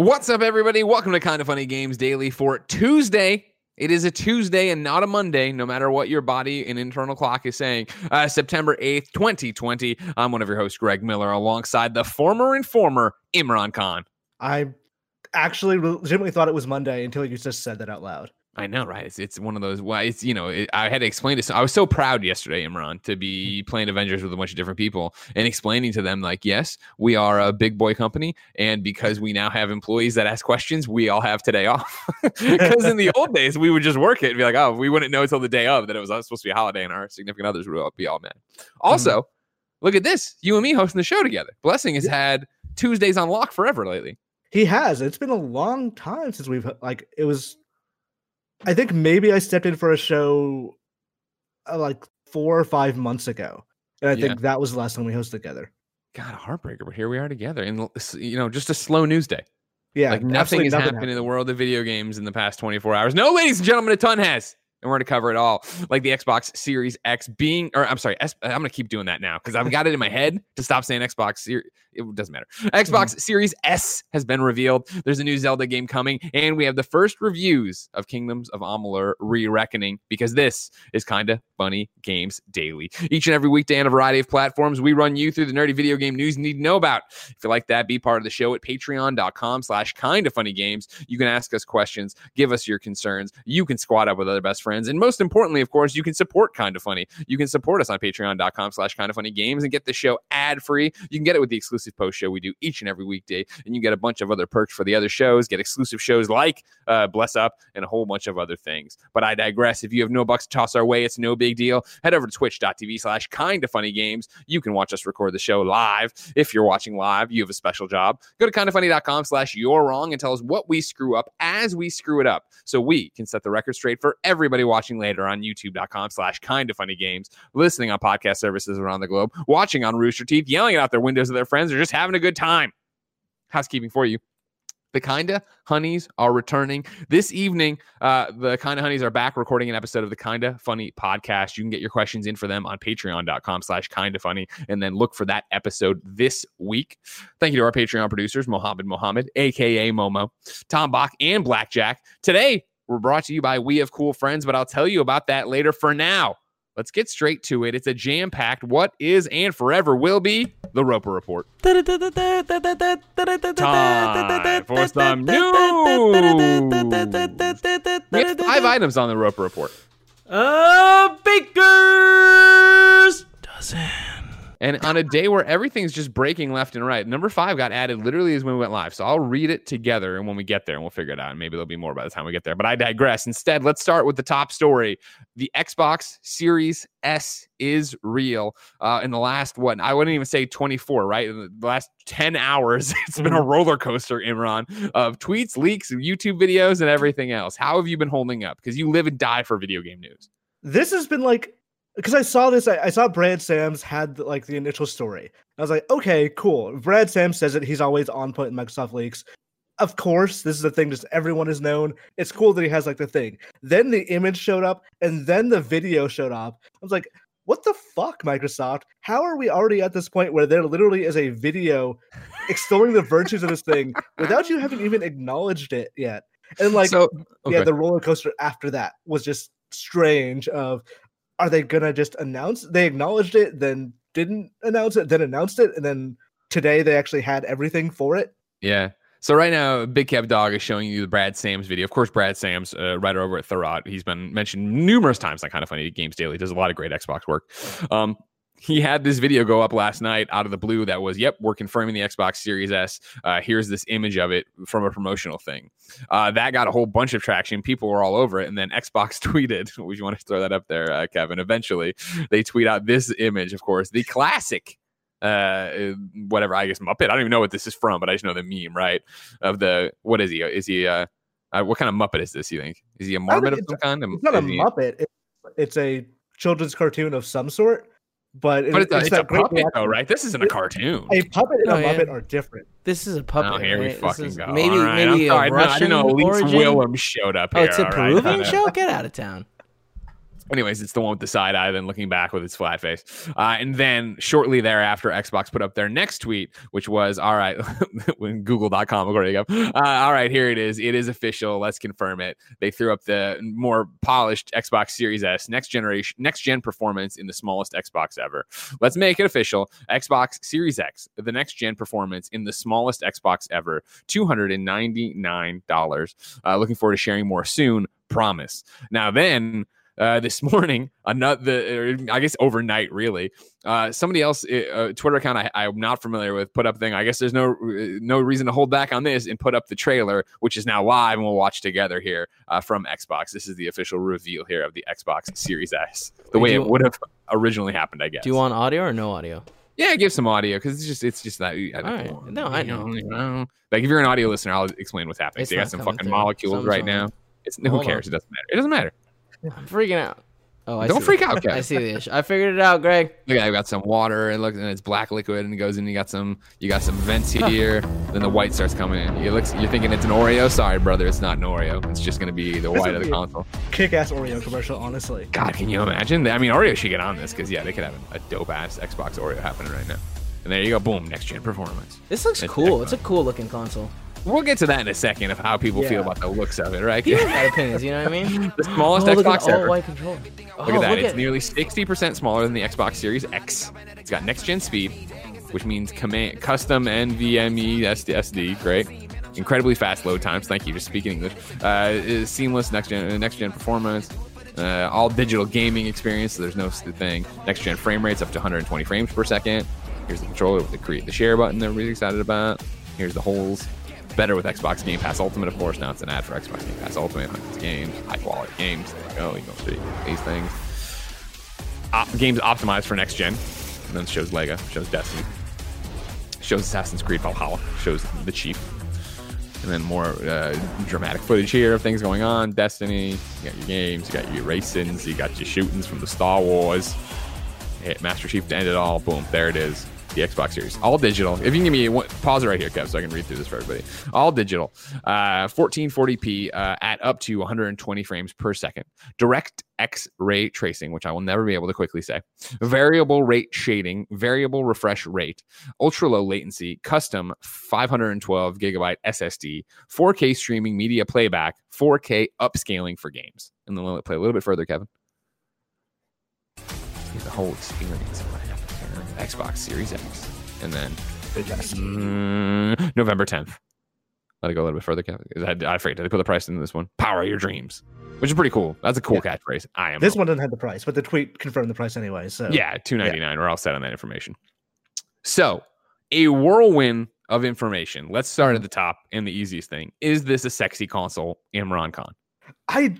What's up, everybody? Welcome to Kinda Funny Games Daily for Tuesday. It is a Tuesday and not a Monday, no matter what your body and internal clock is saying. Uh, September 8th, 2020. I'm one of your hosts, Greg Miller, alongside the former and former Imran Khan. I actually legitimately thought it was Monday until you just said that out loud. I know, right? It's, it's one of those. Why it's you know it, I had to explain this. I was so proud yesterday, Imran, to be playing Avengers with a bunch of different people and explaining to them like, yes, we are a big boy company, and because we now have employees that ask questions, we all have today off. Because in the old days, we would just work it and be like, oh, we wouldn't know until the day of that it was supposed to be a holiday, and our significant others would be all mad. Also, mm-hmm. look at this, you and me hosting the show together. Blessing has yeah. had Tuesdays on lock forever lately. He has. It's been a long time since we've like it was I think maybe I stepped in for a show uh, like four or five months ago, and I yeah. think that was the last time we hosted together. God, a heartbreaker, but here we are together, and you know, just a slow news day. Yeah, like nothing has nothing happened, happened in the world of video games in the past 24 hours. No, ladies and gentlemen, a ton has and we're going to cover it all like the xbox series x being or i'm sorry i'm going to keep doing that now because i've got it in my head to stop saying xbox series it doesn't matter. Xbox mm-hmm. series s has been revealed. There's a new zelda game coming and we have the first reviews of kingdoms of amalur re-reckoning because this is kinda funny games daily. Each and every weekday on a variety of platforms we run you through the nerdy video game news you need to know about. If you like that be part of the show at patreon.com slash kinda funny games. You can ask us questions give us your concerns. You can squat up with other best friends friends. And most importantly, of course, you can support Kinda Funny. You can support us on patreon.com slash kinda funny games and get the show ad free. You can get it with the exclusive post show we do each and every weekday. And you get a bunch of other perks for the other shows, get exclusive shows like uh, Bless Up and a whole bunch of other things. But I digress. If you have no bucks to toss our way, it's no big deal. Head over to twitch.tv slash kinda funny games. You can watch us record the show live. If you're watching live, you have a special job. Go to kindafunny.com slash you're wrong and tell us what we screw up as we screw it up so we can set the record straight for everybody watching later on youtube.com slash kinda funny games, listening on podcast services around the globe, watching on Rooster Teeth, yelling out their windows of their friends, or just having a good time. Housekeeping for you. The Kinda Hunnies are returning this evening. Uh, the Kinda Hunnies are back recording an episode of the Kinda Funny podcast. You can get your questions in for them on patreon.com slash kinda funny and then look for that episode this week. Thank you to our Patreon producers, Mohammed Mohammed, aka Momo, Tom Bock, and Blackjack. Today, we're brought to you by We Have Cool Friends, but I'll tell you about that later. For now, let's get straight to it. It's a jam packed, what is and forever will be the Roper Report. Time for some news. We have five items on the Roper Report. Uh, Baker's dozen. And on a day where everything's just breaking left and right, number five got added literally as when we went live. So I'll read it together and when we get there and we'll figure it out. And maybe there'll be more by the time we get there. But I digress. Instead, let's start with the top story. The Xbox Series S is real. Uh, in the last, one, I wouldn't even say 24, right? In the last 10 hours, it's been a mm-hmm. roller coaster, Imran, of tweets, leaks, YouTube videos, and everything else. How have you been holding up? Because you live and die for video game news. This has been like because I saw this, I, I, saw Brad Sams had like the initial story. I was like, okay, cool. Brad Sams says that he's always on point in Microsoft leaks. Of course, this is a thing just everyone has known. It's cool that he has like the thing. Then the image showed up, and then the video showed up. I was like, what the fuck, Microsoft? How are we already at this point where there literally is a video extolling the virtues of this thing without you having even acknowledged it yet? And like, so, okay. yeah, the roller coaster after that was just strange. Of are they gonna just announce they acknowledged it then didn't announce it then announced it and then today they actually had everything for it? Yeah. So right now big Kev dog is showing you the brad sams video. Of course brad sams uh, writer over at Thurrott. he's been mentioned numerous times on kinda funny games daily. Does a lot of great xbox work. Um, he had this video go up last night out of the blue that was, yep, we're confirming the Xbox Series S. Uh, here's this image of it from a promotional thing. Uh, that got a whole bunch of traction. People were all over it. And then Xbox tweeted, would you want to throw that up there, uh, Kevin? Eventually, they tweet out this image, of course, the classic uh whatever i guess muppet i don't even know what this is from but i just know the meme right of the what is he is he uh, uh what kind of muppet is this you think is he a marmot of some kind it's not a he... muppet it's, it's a children's cartoon of some sort but, but it's, it's, it's a puppet though, right? This isn't a cartoon. A puppet and oh, a muppet are different. This is a puppet. Oh, here right? we fucking go. Maybe right, maybe a Russian no, I didn't know Elise Willem showed up. Oh, it's a Peruvian right? show. Get out of town. Anyways, it's the one with the side eye, then looking back with its flat face. Uh, and then shortly thereafter, Xbox put up their next tweet, which was, all right, when google.com, there you go. Uh, all right, here it is. It is official. Let's confirm it. They threw up the more polished Xbox Series S next generation, next gen performance in the smallest Xbox ever. Let's make it official. Xbox Series X, the next gen performance in the smallest Xbox ever, $299. Uh, looking forward to sharing more soon. Promise. Now, then, uh, this morning, another, I guess overnight, really. Uh, somebody else, uh, Twitter account I, I'm not familiar with, put up thing. I guess there's no no reason to hold back on this and put up the trailer, which is now live, and we'll watch together here uh, from Xbox. This is the official reveal here of the Xbox Series S, the way it would have originally happened, I guess. Do you want audio or no audio? Yeah, give some audio because it's just it's just that. I right. No, I know. you know. Like if you're an audio listener, I'll explain what's happening. It's you got some fucking through. molecules Something's right now. It's who Hold cares? on. It doesn't matter. It doesn't matter. I'm freaking out. Oh, I Don't see. freak out, Kev. I see the issue. I figured it out, Greg. Look, I got some water and look, and it's black liquid, and it goes in. You got some, you got some vents here. then the white starts coming in. You look, you're thinking it's an Oreo. Sorry, brother, it's not an Oreo. It's just gonna be the This white of the be- console. Kick ass Oreo commercial, honestly. God, can you imagine? I mean, Oreo should get on this because yeah, they could have a dope ass Xbox Oreo happening right now. And there you go, boom, next gen performance. This looks It's cool. It's a cool looking console. We'll get to that in a second of how people feel about the looks of it, right? People got opinions, you know what I mean? the smallest oh, Xbox ever. white controller. Oh, Look at that. it's nearly 60% smaller than the Xbox Series X. It's got next gen speed, which means command, custom NVMe SD, SD. Great. Incredibly fast load times. Thank you. Just speaking English. Uh, seamless next gen next gen performance. Uh, all digital gaming experience. So there's no thing. Next gen frame rates up to 120 frames per second. Here's the controller with the create the share button. that Everybody's excited about. Here's the holes. Better with Xbox Game Pass Ultimate, of course. Now it's an ad for Xbox Game Pass Ultimate. Hundreds games, high quality games. There you go. You these things op- games optimized for next gen. And then shows Lego, shows Destiny, shows Assassin's Creed Valhalla, shows the Chief, and then more uh, dramatic footage here of things going on. Destiny, you got your games, you got your racings, you got your shootings from the Star Wars. Hit Master Chief to end it all. Boom, there it is. The Xbox Series, all digital. If you can give me one, pause it right here, Kev, so I can read through this for everybody. All digital, uh, 1440p uh, at up to 120 frames per second. Direct X ray tracing, which I will never be able to quickly say. Variable rate shading, variable refresh rate, ultra low latency, custom 512 gigabyte SSD, 4K streaming media playback, 4K upscaling for games. And then let it play a little bit further, Kevin. The whole experience Xbox Series X. And then mm, November 10th. Let it go a little bit further, Kevin. I, I forget. Did they put the price into this one? Power your dreams, which is pretty cool. That's a cool catchphrase. I am. This one doesn't have the price, but the tweet confirmed the price anyway. So Yeah, two ninety nine. We're all set on that information. So, a whirlwind of information. Let's start at the top and the easiest thing. Is this a sexy console, Imran Khan? I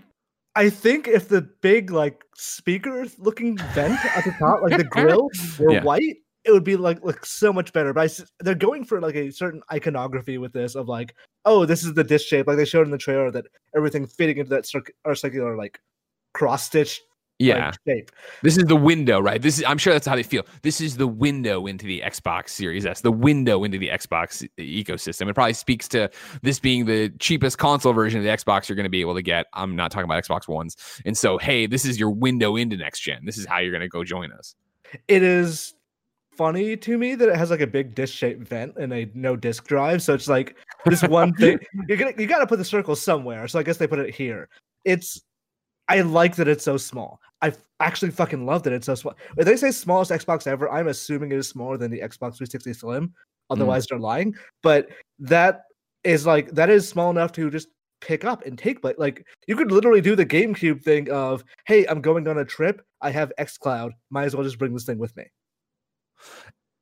I think if the big like speaker looking vent at the top, like the grill, were Yeah. white, it would be like like so much better. But I they're going for like a certain iconography with this of like, oh, this is the disc shape, like they showed in the trailer that everything fitting into that circ- or circular like cross stitch Yeah, shape. this is the window, right? This is. I'm sure that's how they feel. This is the window into the Xbox Series S, the window into the Xbox ecosystem. It probably speaks to this being the cheapest console version of the Xbox you're going to be able to get. I'm not talking about Xbox Ones, and so hey, this is your window into next gen. This is how you're going to go join us. It is funny to me that it has like a big disc shaped vent and a no disk drive. So it's like this one thing you're gonna you gotta put the circle somewhere. So I guess they put it here. It's I like that it's so small. I actually fucking loved it. it's so small. If they say smallest Xbox ever, I'm assuming it is smaller than the Xbox 360 Slim. Otherwise, they're lying. But that is like that is small enough to just pick up and take. But like you could literally do the GameCube thing of, hey, I'm going on a trip. I have XCloud. Might as well just bring this thing with me.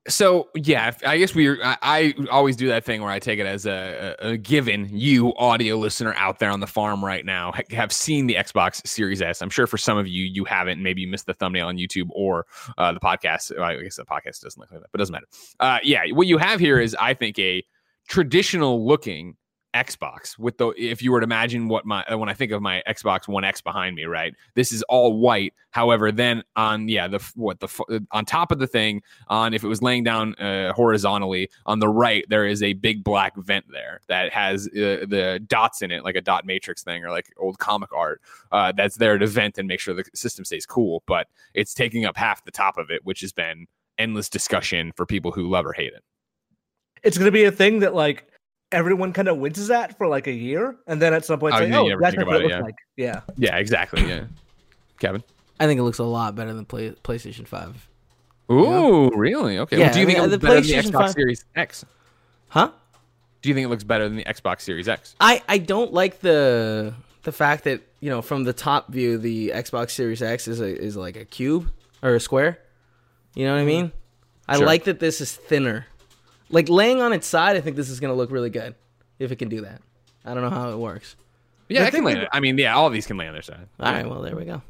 So yeah, I guess we. I, I always do that thing where I take it as a, a, given. You audio listener out there on the farm right now have seen the Xbox Series S. I'm sure for some of you you haven't. Maybe you missed the thumbnail on YouTube or uh, the podcast. I guess the podcast doesn't look like that, but it doesn't matter. Uh, yeah, what you have here is, I think, a traditional looking Xbox with the if you were to imagine what my when I think of my Xbox One X behind me, right? This is all white. However, then on yeah the what the on top of the thing on if it was laying down uh, horizontally on the right there is a big black vent there that has uh, the dots in it like a dot matrix thing or like old comic art uh, that's there to vent and make sure the system stays cool. But it's taking up half the top of it, which has been endless discussion for people who love or hate it. It's gonna be a thing that like everyone kind of winces at for like a year, and then at some point, Oh, say, "Oh, that's what it it, looks yeah. like." Yeah, Yeah, exactly. Yeah, Kevin. I think it looks a lot better than play, PlayStation Five. Ooh, really? Okay. Yeah, well, do you I think mean, it uh, looks the better than the PlayStation Xbox 5 Series X? Huh? Do you think it looks better than the Xbox Series X? I I don't like the the fact that you know from the top view the Xbox Series X is a, is like a cube or a square. You know what I mm-hmm. mean? I Sure. like that this is thinner. Like laying on its side, I think this is gonna look really good if it can do that. I don't know how it works. Yeah, I it can thing land. I mean, yeah, all of these can lay on their side. All right, well there we go.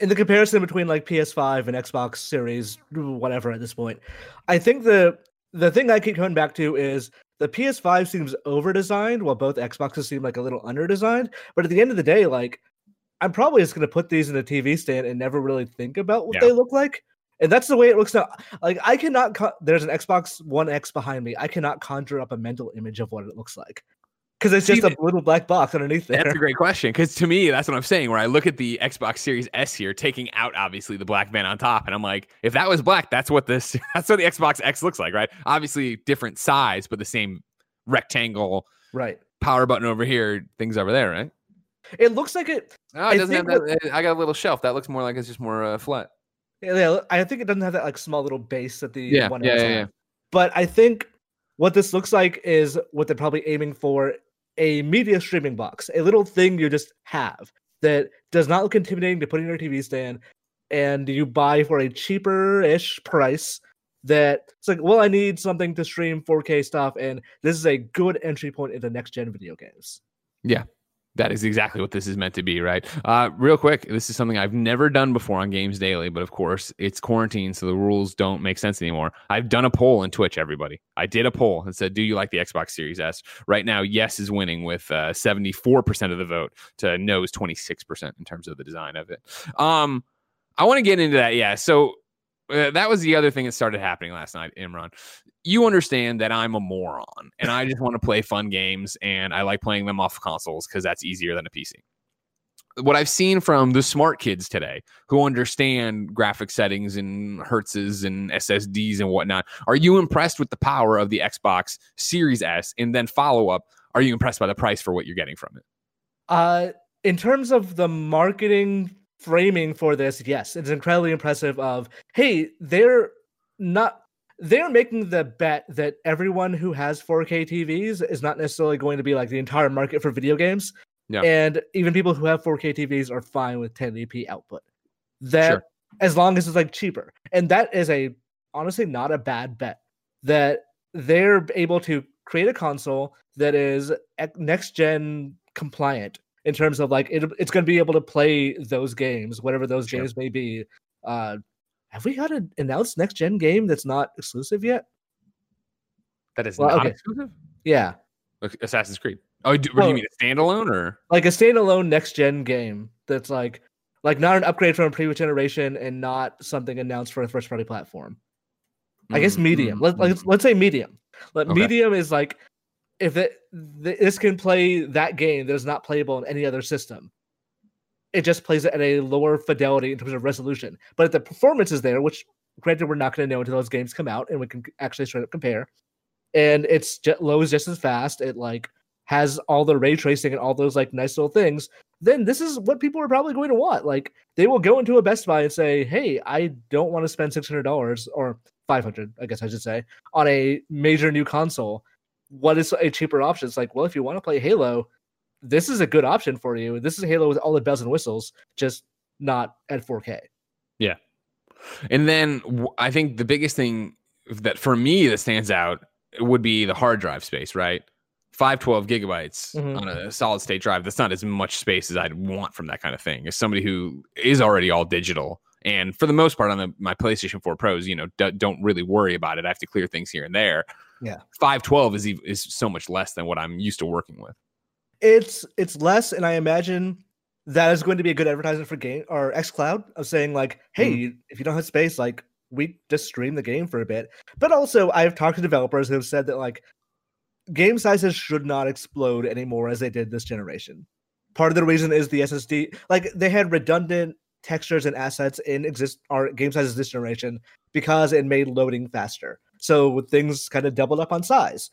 in the comparison between like PS5 and Xbox Series, whatever at this point, I think the the thing I keep coming back to is the PS5 seems over designed, while both Xboxes seem like a little under designed. But at the end of the day, like I'm probably just gonna put these in a TV stand and never really think about what Yeah. they look like. And that's the way it looks now. Like I cannot. Co- There's an Xbox One X behind me. I cannot conjure up a mental image of what it looks like because it's just a little black box underneath there. That's a great question because to me, that's what I'm saying. Where I look at the Xbox Series S here, taking out obviously the black vent on top, and I'm like, if that was black, that's what this, that's what the Xbox X looks like, right? Obviously, different size, but the same rectangle right. power button over here, things over there, right? It looks like it. Oh, I it doesn't have that. I got a little shelf. That looks more like it's just more uh, flat. Yeah, I think it doesn't have that like small little base that the Yeah, one yeah, yeah, yeah. But I think what this looks like is what they're probably aiming for a media streaming box, a little thing you just have that does not look intimidating to put in your TV stand, and you buy for a cheaper-ish price. That it's like, well, I need something to stream 4K stuff, and this is a good entry point into next-gen video games. That is exactly what this is meant to be, right? Uh, real quick, this is something I've never done before on Games Daily, but of course, it's quarantine, so the rules don't make sense anymore. I've done a poll in Twitch, everybody. I did a poll and said, Do you like the Xbox Series S? Right now, yes is winning with uh, 74% of the vote to no is 26% in terms of the design of it. Um, I want to get into that, yeah. So that was the other thing that started happening last night, Imran. You understand that I'm a moron and I just want to play fun games and I like playing them off consoles because that's easier than a PC. What I've seen from the smart kids today who understand graphic settings and hertzes and SSDs and whatnot, are you impressed with the power of the Xbox Series S? And then follow up, are you impressed by the price for what you're getting from it? Uh, in terms of the marketing framing for this, yes, it's incredibly impressive. Of hey, they're not they're making the bet that everyone who has 4K TVs is not necessarily going to be like the entire market for video games. Yeah. And even people who have 4K TVs are fine with 1080p output. That Sure. as long as it's like cheaper. And that is a honestly not a bad bet. That they're able to create a console that is next gen compliant in terms of like it, it's going to be able to play those games, whatever those Sure. games may be. Uh, have we got an announced next gen game that's not exclusive yet? That is Well, not okay. exclusive? Yeah, Like Assassin's Creed. Oh, do, what do you mean a standalone or? like a standalone next gen game that's like like not an upgrade from a previous generation and not something announced for a first party platform. I guess Mm, medium. mm, Let, mm. let's let's say medium. Let Okay. medium is like if it th- this can play that game that is not playable in any other system. It just plays it at a lower fidelity in terms of resolution, but if the performance is there, which granted we're not going to know until those games come out and we can actually straight up compare. And it's just lows just as fast. It like has all the ray tracing and all those like nice little things. Then this is what people are probably going to want. Like they will go into a Best Buy and say, "Hey, I don't want to spend six hundred dollars or five hundred, I guess I should say, on a major new console. What is a cheaper option? It's like, well, if you want to play Halo, this is a good option for you. This is Halo with all the bells and whistles, just not at 4K. Yeah. And then I think the biggest thing that for me that stands out would be the hard drive space, right? 512 gigabytes Mhm. on a solid state drive. That's not as much space as I'd want from that kind of thing. As somebody who is already all digital, and for the most part on the, my PlayStation 4 Pros, you know, d- don't really worry about it. I have to clear things here and there. Yeah. 512 is is so much less than what I'm used to working with. it's it's less, and I imagine that is going to be a good advertisement for game or xCloud of saying like, hey, mm-hmm. if you don't have space, like we just stream the game for a bit. But also, I've talked to developers who have said that like game sizes should not explode anymore as they did this generation. Part of the reason is the SSD. Like they had redundant textures and assets in exist our game sizes this generation because it made loading faster. So things kind of doubled up on size.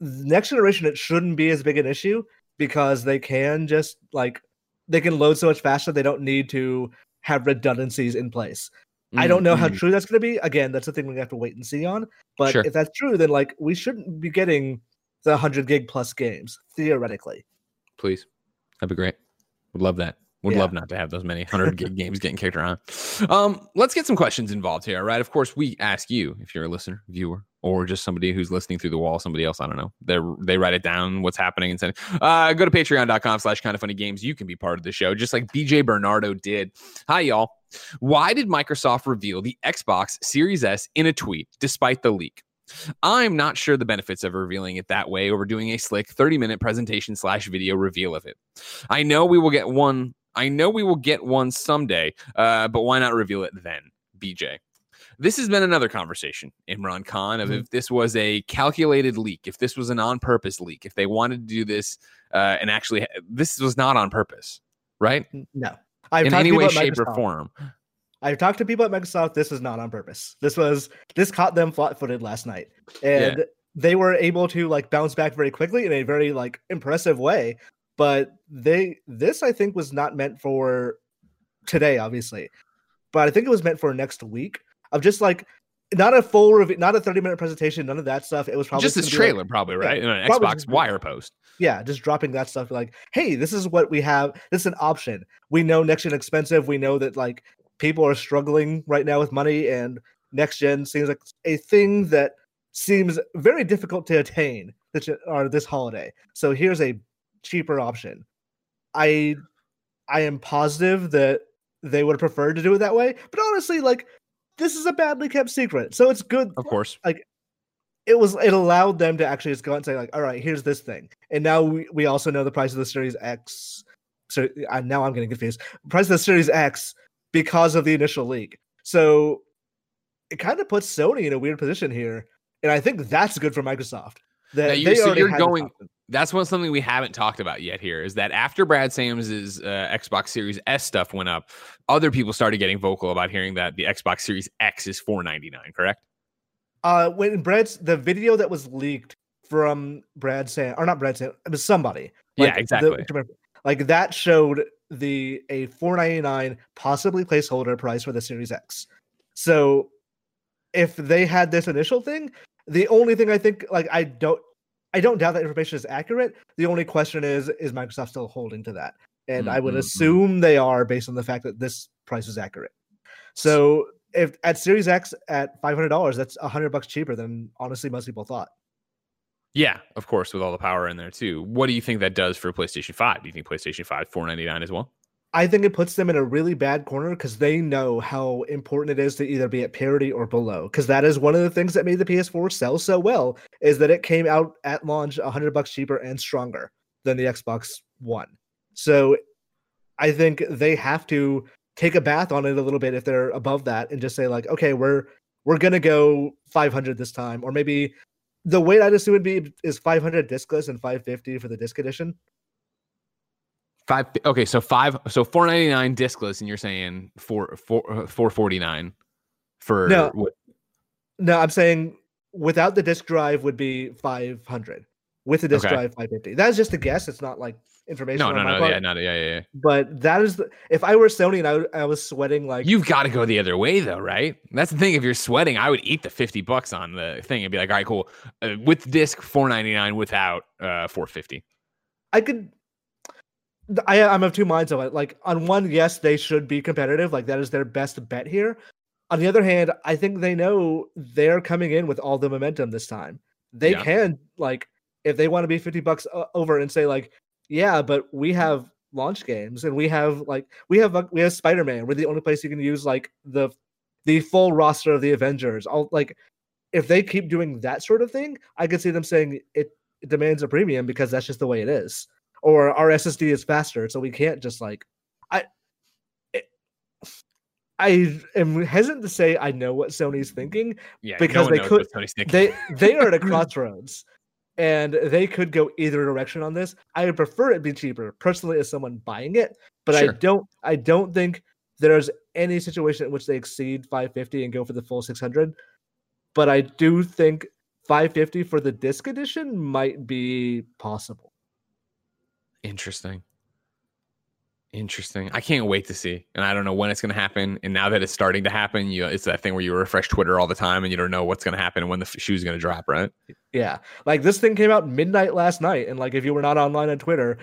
Next generation, it shouldn't be as big an issue because they can just like they can load so much faster. They don't need to have redundancies in place. I don't know how Mm, true that's going to be. Again, that's the thing we have to wait and see on. But Sure. if that's true, then like we shouldn't be getting the 100 gig plus games theoretically. please. That'd be great. Would love that. Would Yeah. love not to have those many 100 gig games getting kicked around. Um, let's get some questions involved here, all right? Of course, we ask you if you're a listener, viewer, or just somebody who's listening through the wall, somebody else, I don't know. They they write it down, what's happening, and send it. Uh, go to patreon.com slash kinda funny games. You can be part of the show, just like BJ Bernardo did. Hi, y'all. Why did Microsoft reveal the Xbox Series S in a tweet despite the leak? I'm not sure the benefits of revealing it that way over doing a slick 30 minute presentation slash video reveal of it. I know we will get one. I know we will get one someday, uh, but why not reveal it then, BJ? This has been another conversation, Imran Khan, of Mhm. if this was a calculated leak, if this was an on purpose leak, if they wanted to do this uh, and actually, this was not on purpose, right? No. I've In any way, shape, or form. I've talked to people at Microsoft. This is not on purpose. This was this caught them flat-footed last night, and they were able to like bounce back very quickly in a very like impressive way. But they this I think was not meant for today, obviously, but I think it was meant for next week. Of just like not a full review, not a thirty-minute presentation, none of that stuff. It was probably Just this gonna like, trailer, probably, yeah, right? In an probably Xbox just- wire post. yeah, just dropping that stuff like, hey, this is what we have. This is an option. We know next gen expensive. We know that like people are struggling right now with money, and next gen seems like a thing that seems very difficult to attain this or this holiday. So here's a cheaper option. I I am positive that they would have preferred to do it that way, but honestly, like this is a badly kept secret, so it's good Of course. Like it was it allowed them to actually just go out and say like all right here's this thing and now we, we also know the price of the series x so I, now i'm getting confused price of the series x because of the initial leak so it kind of puts sony in a weird position here and i think that's good for microsoft that Now you, they so you're going-. That's one something we haven't talked about yet here is that after Brad Sams's uh, Xbox Series S stuff went up, other people started getting vocal about hearing that the Xbox Series X is 499, correct? uh when brad's the video that was leaked from brad sam or not brad sam it was somebody Yeah, Like, the- exactly. like that showed the a 499 possibly placeholder price for the series x so if they had this initial thing the only thing i think like i don't i don't doubt that information is accurate the only question is is microsoft still holding to that and i would Mm, mm, mm. assume they are based on the fact that this price is accurate so if at series x at $500 that's a 100 bucks cheaper than honestly most people thought Yeah, of course, with all the power in there too. What do you think that does for PlayStation 5? Do you think PlayStation 5 499 as well? I think it puts them in a really bad corner because they know how important it is to either be at parity or below. Because that is one of the things that made the PS4 sell so well is that it came out at launch hundred bucks cheaper and stronger than the Xbox One. So I think they have to take a bath on it a little bit if they're above that and just say like, okay, we're we're gonna go 500 this time, or maybe the way I'd assume would be is 500 discless and 550 for the disc edition. Five. Okay, so five. So 499 discless, and you're saying four four uh, 449 for No. what? No, I'm saying without the disk drive would be 500. With the disk Okay. drive, 550. That is just a guess. It's not like information. No, no, no. part, Yeah, not, yeah, yeah, yeah. But that is the, if I were Sony and I, I was sweating like You've got to go the other way, though, right? That's the thing. If you're sweating, I would eat the 50 bucks on the thing and be like, all right, cool. Uh, with disc, 499 without uh 450. I could. I, I'm of two minds of it. Like on one, yes, they should be competitive. Like that is their best bet here. On the other hand, I think they know they're coming in with all the momentum this time. They Yeah. can like if they want to be 50 bucks over and say like, yeah, but we have launch games and we have like we have we have Spider-Man. We're the only place you can use like the the full roster of the Avengers. All like if they keep doing that sort of thing, I could see them saying it, it demands a premium because that's just the way it is. Or our SSD is faster, so we can't just like I. It, I am hesitant to say I know what Sony's thinking. Yeah, Because no they could- what Tony's thinking. They they are at a crossroads, and they could go either direction on this. I would prefer it be cheaper, personally, as someone buying it. But Sure. I don't. I don't think there's any situation in which they exceed 550 and go for the full 600. But I do think 550 for the disc edition might be possible. Interesting. Interesting. I can't wait to see, and I don't know when it's going to happen. And now that it's starting to happen, you it's that thing where you refresh Twitter all the time, and you don't know what's going to happen and when the shoe's going to drop, right? Yeah, like this thing came out midnight last night, and like if you were not online on Twitter,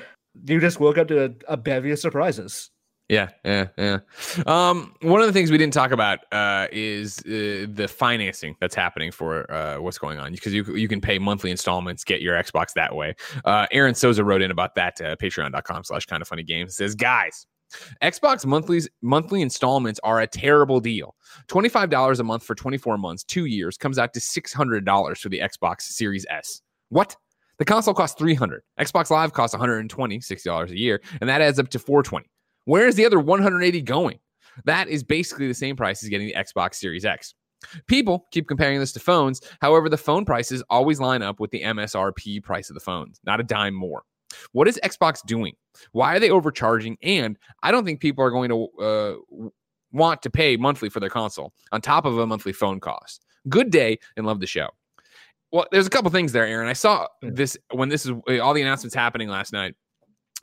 you just woke up to a, a bevy of surprises. Yeah, yeah, yeah. Um, one of the things we didn't talk about uh, is uh, the financing that's happening for uh, what's going on because you you can pay monthly installments, get your Xbox that way. Uh, Aaron Sosa wrote in about that to Patreon.com/slash Kinda Funny Games. Says, guys. Xbox monthly monthly installments are a terrible deal. $25 a month for 24 months, 2 years comes out to $600 for the Xbox Series S. What? The console costs 300. Xbox Live costs 120, $60 a year, and that adds up to 420. Where is the other 180 going? That is basically the same price as getting the Xbox Series X. People keep comparing this to phones. However, the phone prices always line up with the MSRP price of the phones, not a dime more. What is Xbox doing? Why are they overcharging? And I don't think people are going to uh, want to pay monthly for their console on top of a monthly phone cost. Good day and love the show. Well, there's a couple things there, Aaron. I saw this when this is all the announcements happening last night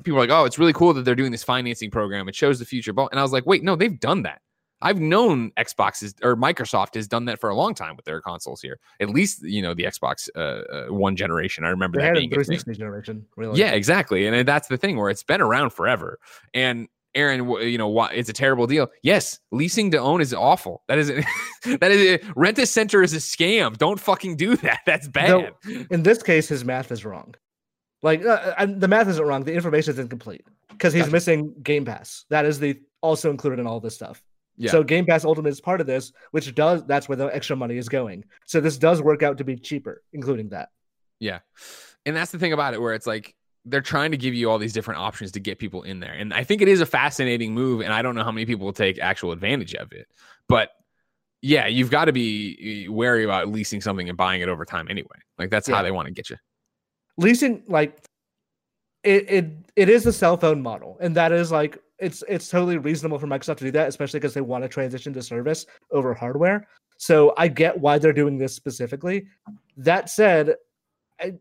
people are like, oh, it's really cool that they're doing this financing program. It shows the future. And I was like, wait, no, they've done that. I've known Xbox is or Microsoft has done that for a long time with their consoles here. At least you know the Xbox uh, uh, one generation. I remember They that being a thing. generation, really. Yeah, exactly. And that's the thing where it's been around forever. And Aaron, you know, why it's a terrible deal. Yes, leasing to own is awful. That is that is rent a center is a scam. Don't fucking do that. That's bad. In this case, his math is wrong. Like uh, and the math isn't wrong. The information is incomplete because he's Gotcha. missing Game Pass. That is the also included in all this stuff. Yeah. So Game Pass Ultimate is part of this, which does that's where the extra money is going. So this does work out to be cheaper, including that. Yeah. And that's the thing about it where it's like they're trying to give you all these different options to get people in there. And I think it is a fascinating move. And I don't know how many people will take actual advantage of it. But yeah, you've got to be eh, wary about leasing something and buying it over time anyway. Like that's how they want to get you. Leasing like it, it it is a cell phone model and that is like it's it's totally reasonable for microsoft to do that especially because they want to transition to service over hardware. So i get why they're doing this specifically. That said I,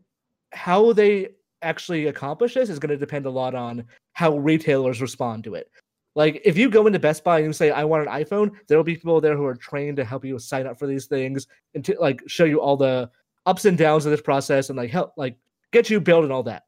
how they actually accomplish this is going to depend a lot on how retailers respond to it. Like if you go into best buy and you say i want an iphone there will be people there who are trained to help you sign up for these things and to like show you all the ups and downs of this process and like help like get you built and all that.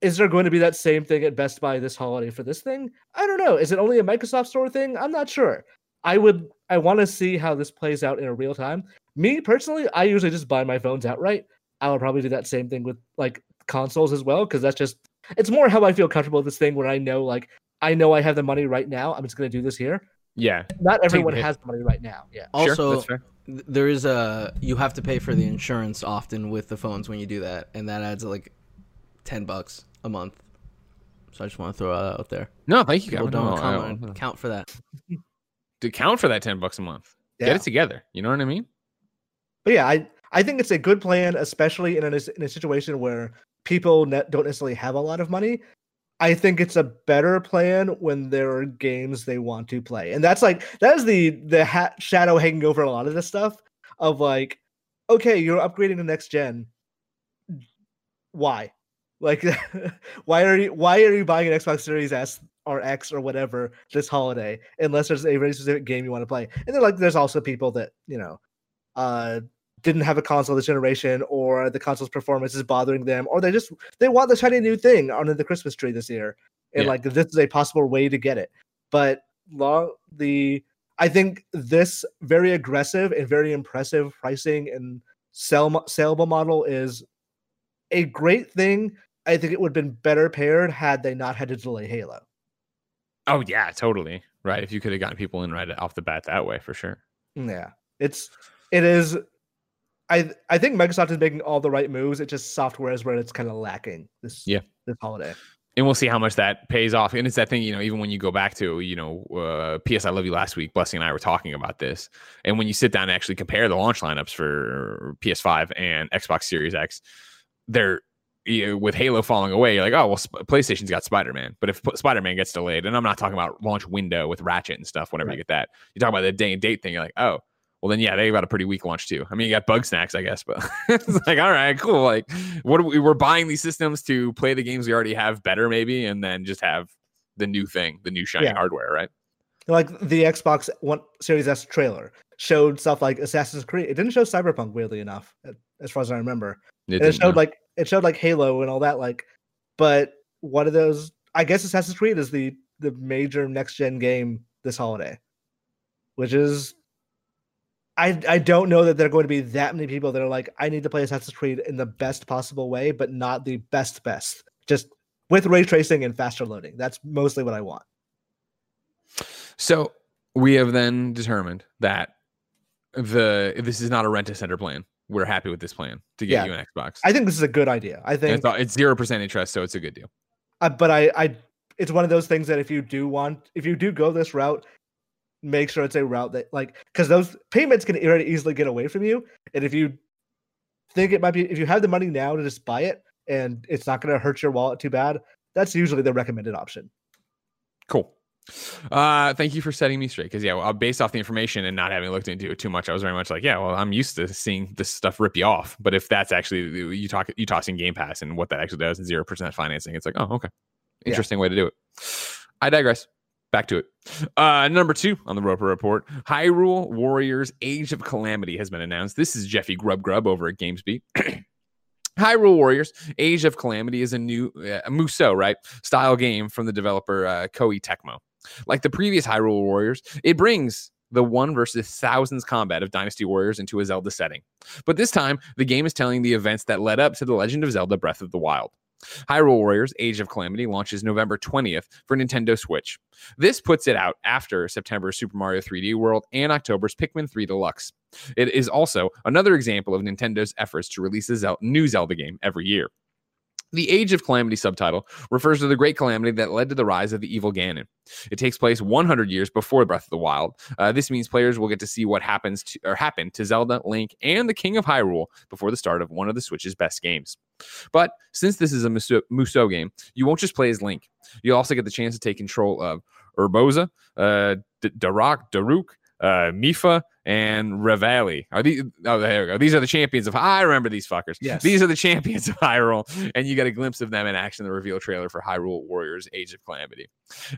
Is there going to be that same thing at Best Buy this holiday for this thing? I don't know. Is it only a Microsoft Store thing? I'm not sure. I would I want to see how this plays out in a real time. Me personally, I usually just buy my phones outright. I would probably do that same thing with like consoles as well because that's just it's more how I feel comfortable with this thing when I know like I know I have the money right now. I'm just going to do this here. Yeah. Not everyone has the money right now. Yeah. sure, Also, that's fair. th- there is a you have to pay for the insurance often with the phones when you do that, and that adds like ten bucks a month. So I just want to throw that out there. No, thank you. People don't No, count, don't- count for that. to count for that 10 bucks a month. Get it together. You know what I mean? But yeah, I I think it's a good plan, especially in a in a situation where people ne- don't necessarily have a lot of money. I think it's a better plan when there are games they want to play, and that's like that is the the ha- shadow hanging over a lot of this stuff of like, okay, you're upgrading the next gen. Why? Like, why are you why are you buying an Xbox Series S or X or whatever this holiday unless there's a very specific game you want to play? And then like, there's also people that you know, uh, didn't have a console this generation, or the console's performance is bothering them, or they just they want the shiny new thing under the Christmas tree this year, and Yeah. like this is a possible way to get it. But long the I think this very aggressive and very impressive pricing and sell saleable model is a great thing. I think it would have been better paired had they not had to delay Halo. Oh, yeah, totally. Right. If you could have gotten people in right off the bat that way, for sure. Yeah, it's it is. I I think Microsoft is making all the right moves. It's just software is where it's kind of lacking this Yeah. this holiday. and we'll see how much that pays off. And it's that thing, you know, even when you go back to, you know, uh, PS I Love You last week, Blessing and I were talking about this. And when you sit down and actually compare the launch lineups for PS5 and Xbox Series X, they're you know, with Halo falling away, you're like, oh, well, Sp- PlayStation's got Spider Man. But if Spider Man gets delayed, and I'm not talking about launch window with Ratchet and stuff, whenever you get that, you talk about the day and date thing, you're like, oh, well, then yeah, they got a pretty weak launch too. I mean, you got Bugsnax, I guess, but it's like, all right, cool. Like, what we, we're buying these systems to play the games we already have better, maybe, and then just have the new thing, the new shiny Yeah. hardware, right? Like the Xbox One Series S trailer showed stuff like Assassin's Creed. It didn't show Cyberpunk, weirdly enough, as far as I remember. It it showed no. like it showed like Halo and all that. Like, but one of those, I guess Assassin's Creed is the the major next gen game this holiday, which is. I, I don't know that there are going to be that many people that are like, I need to play Assassin's Creed in the best possible way, but not the best best. Just with ray tracing and faster loading. That's mostly what I want. So we have then determined that the this is not a rent a center plan. We're happy with this plan to get Yeah. you an Xbox. I think this is a good idea. I think it's it's zero percent interest, so it's a good deal. Uh, but I, I, it's one of those things that if you do want, if you do go this route, make sure it's a route that like, because those payments can very easily get away from you. And if you think it might be, if you have the money now to just buy it and it's not going to hurt your wallet too bad, that's usually the recommended option. Cool. Uh, thank you for setting me straight. Because yeah, well, based off the information and not having looked into it too much, I was very much like, yeah, well, I'm used to seeing this stuff rip you off. But if that's actually you talk, you tossing Game Pass and what that actually does, and zero percent financing, it's like, oh, okay, Yeah. interesting way to do it. I digress. Back to it. Uh, number two on the Roper Report: Hyrule Warriors: Age of Calamity has been announced. This is Jeffy Grubb Grubb over at GamesBeat. Hyrule Warriors: Age of Calamity is a new uh, a Musou right style game from the developer uh, Koei Tecmo. Like the previous Hyrule Warriors, it brings the one versus thousands combat of Dynasty Warriors into a Zelda setting. But this time, the game is telling the events that led up to The Legend of Zelda Breath of the Wild. Hyrule Warriors Age of Calamity launches November 20th for Nintendo Switch. This puts it out after September's Super Mario 3D World and October's Pikmin 3 Deluxe. It is also another example of Nintendo's efforts to release a Zel- new Zelda game every year. The Age of Calamity subtitle refers to the great calamity that led to the rise of the evil Ganon. It takes place 100 years before Breath of the Wild. Uh, this means players will get to see what happens to, or happened to Zelda, Link, and the King of Hyrule before the start of one of the Switch's best games. But since this is a Musou, game, you won't just play as Link. You'll also get the chance to take control of Urbosa, uh, D- Darak, Daruk, uh, Mipha, and Revali. Are these? Oh, there we go. These are the champions of. I remember these fuckers. Yes. These are the champions of Hyrule, and you get a glimpse of them in action. The reveal trailer for Hyrule Warriors: Age of Calamity.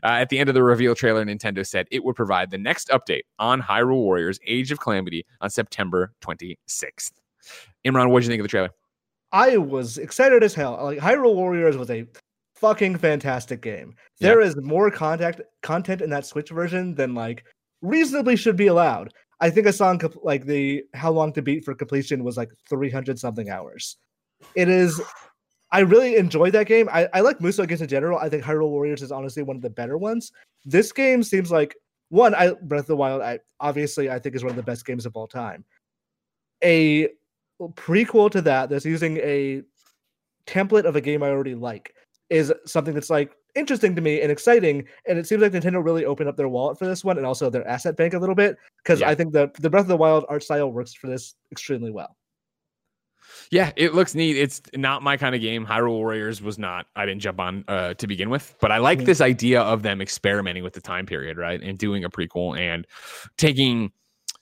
Uh, at the end of the reveal trailer, Nintendo said it would provide the next update on Hyrule Warriors: Age of Calamity on September 26th. Imran, what did you think of the trailer? I was excited as hell. Like Hyrule Warriors was a fucking fantastic game. There is more contact content in that Switch version than like reasonably should be allowed. I think saw in, like the how long to beat for completion was like 300 something hours. It is I really enjoyed that game. I, I like Musou games in general. I think Hyrule Warriors is honestly one of the better ones. This game seems like one, I Breath of the Wild, I obviously I think is one of the best games of all time. A prequel to that that's using a template of a game I already like is something that's like interesting to me and exciting. And it seems like Nintendo really opened up their wallet for this one and also their asset bank a little bit because Yeah. I think the the Breath of the Wild art style works for this extremely well. Yeah, it looks neat. It's not my kind of game. Hyrule Warriors was not. I didn't jump on uh, to begin with, but I like Mhm. this idea of them experimenting with the time period, right, and doing a prequel and taking,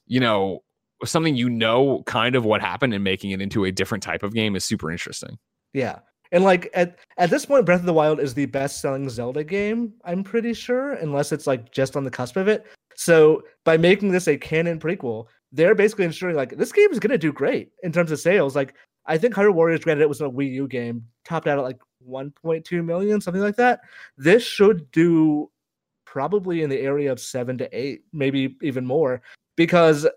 you know, something you know kind of what happened and making it into a different type of game is super interesting. Yeah. And like at, at this point, Breath of the Wild is the best selling Zelda game, I'm pretty sure, unless it's like just on the cusp of it. So by making this a canon prequel, they're basically ensuring like this game is gonna do great in terms of sales. Like I think Hyrule Warriors, granted it was a Wii U game, topped out at like 1.2 million, something like that. This should do probably in the area of seven to eight, maybe even more, because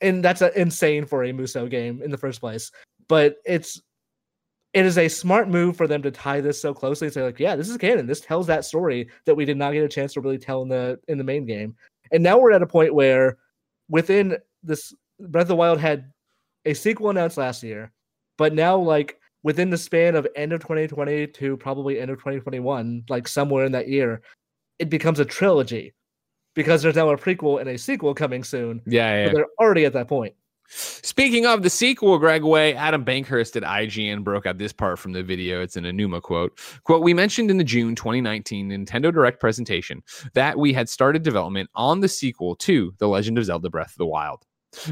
and that's insane for a Musou game in the first place. But it's it is a smart move for them to tie this so closely and say like, yeah, this is canon. This tells that story that we did not get a chance to really tell in the in the main game. And now we're at a point where within this Breath of the Wild had a sequel announced last year, but now like within the span of end of 2020 to probably end of 2021, like somewhere in that year, it becomes a trilogy because there's now a prequel and a sequel coming soon. Yeah, yeah. So they're already at that point. Speaking of the sequel, Greg Way, Adam Bankhurst at IGN broke out this part from the video. It's an Aonuma quote. Quote, we mentioned in the June 2019 Nintendo Direct presentation that we had started development on the sequel to The Legend of Zelda Breath of the Wild.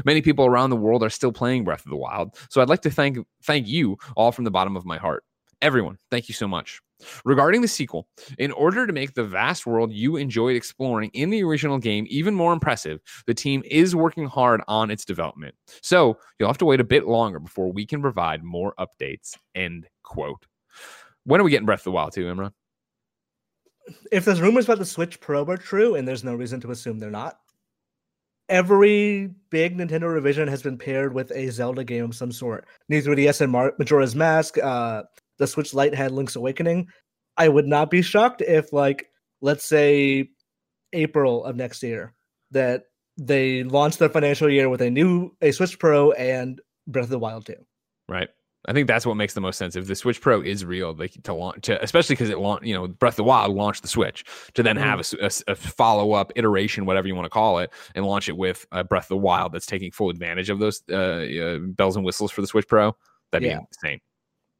Many people around the world are still playing Breath of the Wild, so I'd like to thank thank you all from the bottom of my heart. Everyone, thank you so much. Regarding the sequel, in order to make the vast world you enjoyed exploring in the original game even more impressive, the team is working hard on its development. So you'll have to wait a bit longer before we can provide more updates. End quote. When are we getting Breath of the Wild 2, Imran? If there's rumors about the Switch Pro are true, and there's no reason to assume they're not, every big Nintendo revision has been paired with a Zelda game of some sort. New 3DS and Mar- Majora's Mask, uh, the Switch Lite had Link's Awakening. I would not be shocked if, like, let's say April of next year, that they launch their financial year with a new a Switch Pro and Breath of the Wild 2. Right. I think that's what makes the most sense. If the Switch Pro is real, like to launch, to, especially because it launched, you know, Breath of the Wild launched the Switch to then have a, a, a follow up iteration, whatever you want to call it, and launch it with uh, Breath of the Wild that's taking full advantage of those uh, uh, bells and whistles for the Switch Pro. That'd Yeah. be insane.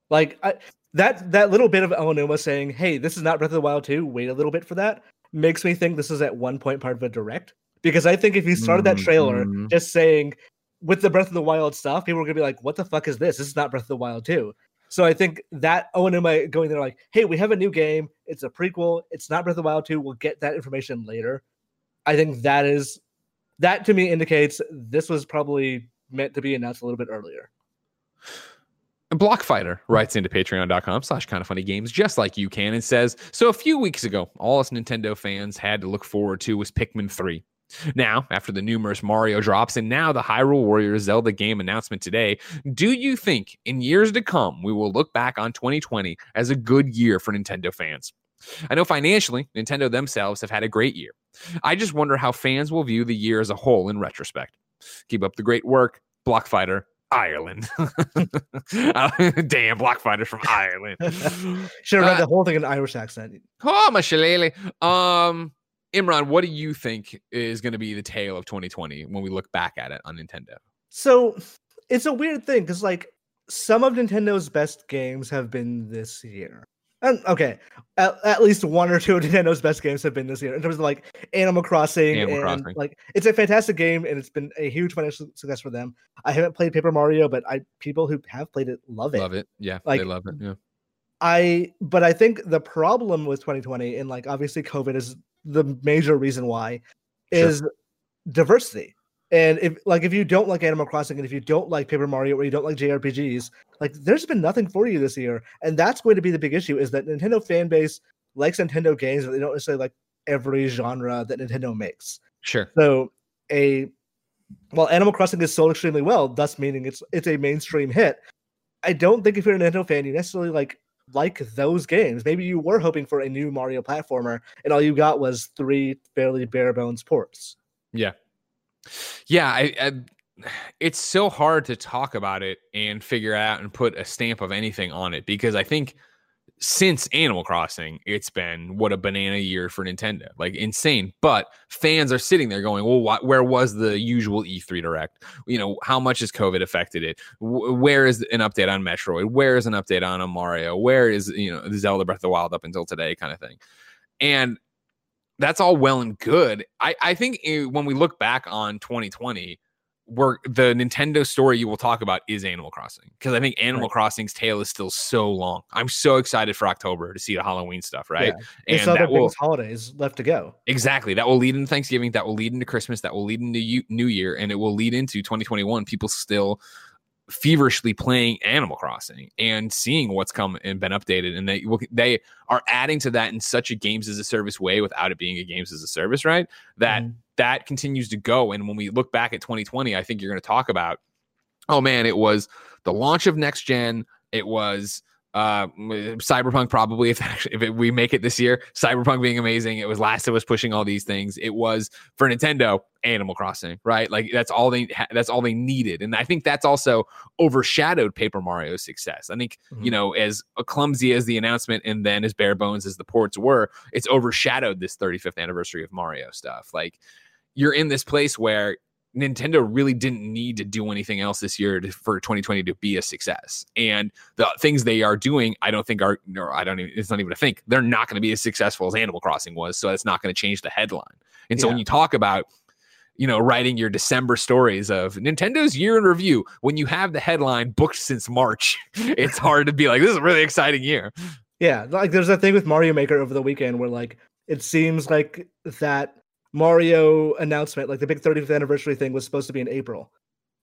Like I, that that little bit of Aonuma saying, "Hey, this is not Breath of the Wild 2. Wait a little bit for that." Makes me think this is at one point part of a direct because I think if you started that trailer Mhm. just saying with the Breath of the Wild stuff, people were gonna be like, "What the fuck is this? This is not Breath of the Wild 2." So I think that Aonuma going there like, "Hey, we have a new game. It's a prequel. It's not Breath of the Wild 2. We'll get that information later." I think that is that to me indicates this was probably meant to be announced a little bit earlier. Blockfighter writes into patreon.com slash kinda funny games just like you can and says, So a few weeks ago, all us Nintendo fans had to look forward to was Pikmin 3. Now, after the numerous Mario drops and now the Hyrule Warriors Zelda game announcement today, do you think in years to come we will look back on 2020 as a good year for Nintendo fans? I know financially, Nintendo themselves have had a great year. I just wonder how fans will view the year as a whole in retrospect. Keep up the great work, Blockfighter, Ireland. Damn, Blockfighters from Ireland. Should have read Uh, the whole thing in Irish accent. oh, my shillelagh. Um, Imran, what do you think is going to be the tale of 2020 when we look back at it on Nintendo? So it's a weird thing because like some of Nintendo's best games have been this year. And okay, at, at least one or two of Nintendo's best games have been this year in terms of like Animal Crossing Animal and Crossing. like it's a fantastic game and it's been a huge financial success for them. I haven't played Paper Mario, but I people who have played it love it. Love it. Yeah, Like- they love it. Yeah. I but I think the problem with 2020 and like obviously COVID is the major reason why Sure. is diversity. And if like if you don't like Animal Crossing and if you don't like Paper Mario or you don't like JRPGs, like there's been nothing for you this year. And that's going to be the big issue is that Nintendo fan base likes Nintendo games, but they don't necessarily like every genre that Nintendo makes. Sure. So a well, Animal Crossing is sold extremely well, thus meaning it's it's a mainstream hit. I don't think if you're a Nintendo fan, you necessarily like like those games. Maybe you were hoping for a new Mario platformer, and all you got was three fairly bare bones ports. Yeah. Yeah. I, I, it's so hard to talk about it and figure out and put a stamp of anything on it because I think since Animal Crossing, it's been what a banana year for Nintendo, like insane. But fans are sitting there going, "Well, wh- where was the usual E3 Direct? You know, how much has COVID affected it? Wh- where is an update on Metroid? Where is an update on a Mario? Where is you know the Zelda Breath of the Wild up until today, kind of thing?" And that's all well and good. I I think eh, when we look back on 2020 where the Nintendo story you will talk about is Animal Crossing because I think Animal Right. Crossing's tail is still so long. I'm so excited for October to see the Halloween stuff, right? Yeah. And, that other will holidays left to go. exactly that will lead into Thanksgiving, that will lead into Christmas, that will lead into New Year, and it will lead into 2021. People still feverishly playing Animal Crossing and seeing what's come and been updated, and they they are adding to that in such a games as a service way without it being a games as a service, right? That Mhm. that continues to go. And when we look back at 2020, I think you're going to talk about, oh man, it was the launch of next gen. It was Uh, Cyberpunk probably if actually, if it, we make it this year, Cyberpunk being amazing. It was Last of Us pushing all these things. It was for Nintendo, Animal Crossing, right? Like that's all they that's all they needed, and I think that's also overshadowed Paper Mario's success. I think Mhm. you know as clumsy as the announcement and then as bare bones as the ports were, it's overshadowed this 35th anniversary of Mario stuff. Like you're in this place where Nintendo really didn't need to do anything else this year to, for 2020 to be a success. And the things they are doing, I don't think are, no, I don't even, it's not even a think. They're not going to be as successful as Animal Crossing was. So it's not going to change the headline. And so when you talk about, you know, writing your December stories of Nintendo's year in review, when you have the headline booked since March, it's hard to be like, this is a really exciting year. Yeah, like there's that thing with Mario Maker over the weekend where like it seems like that Mario announcement, like the big 35th anniversary thing, was supposed to be in April,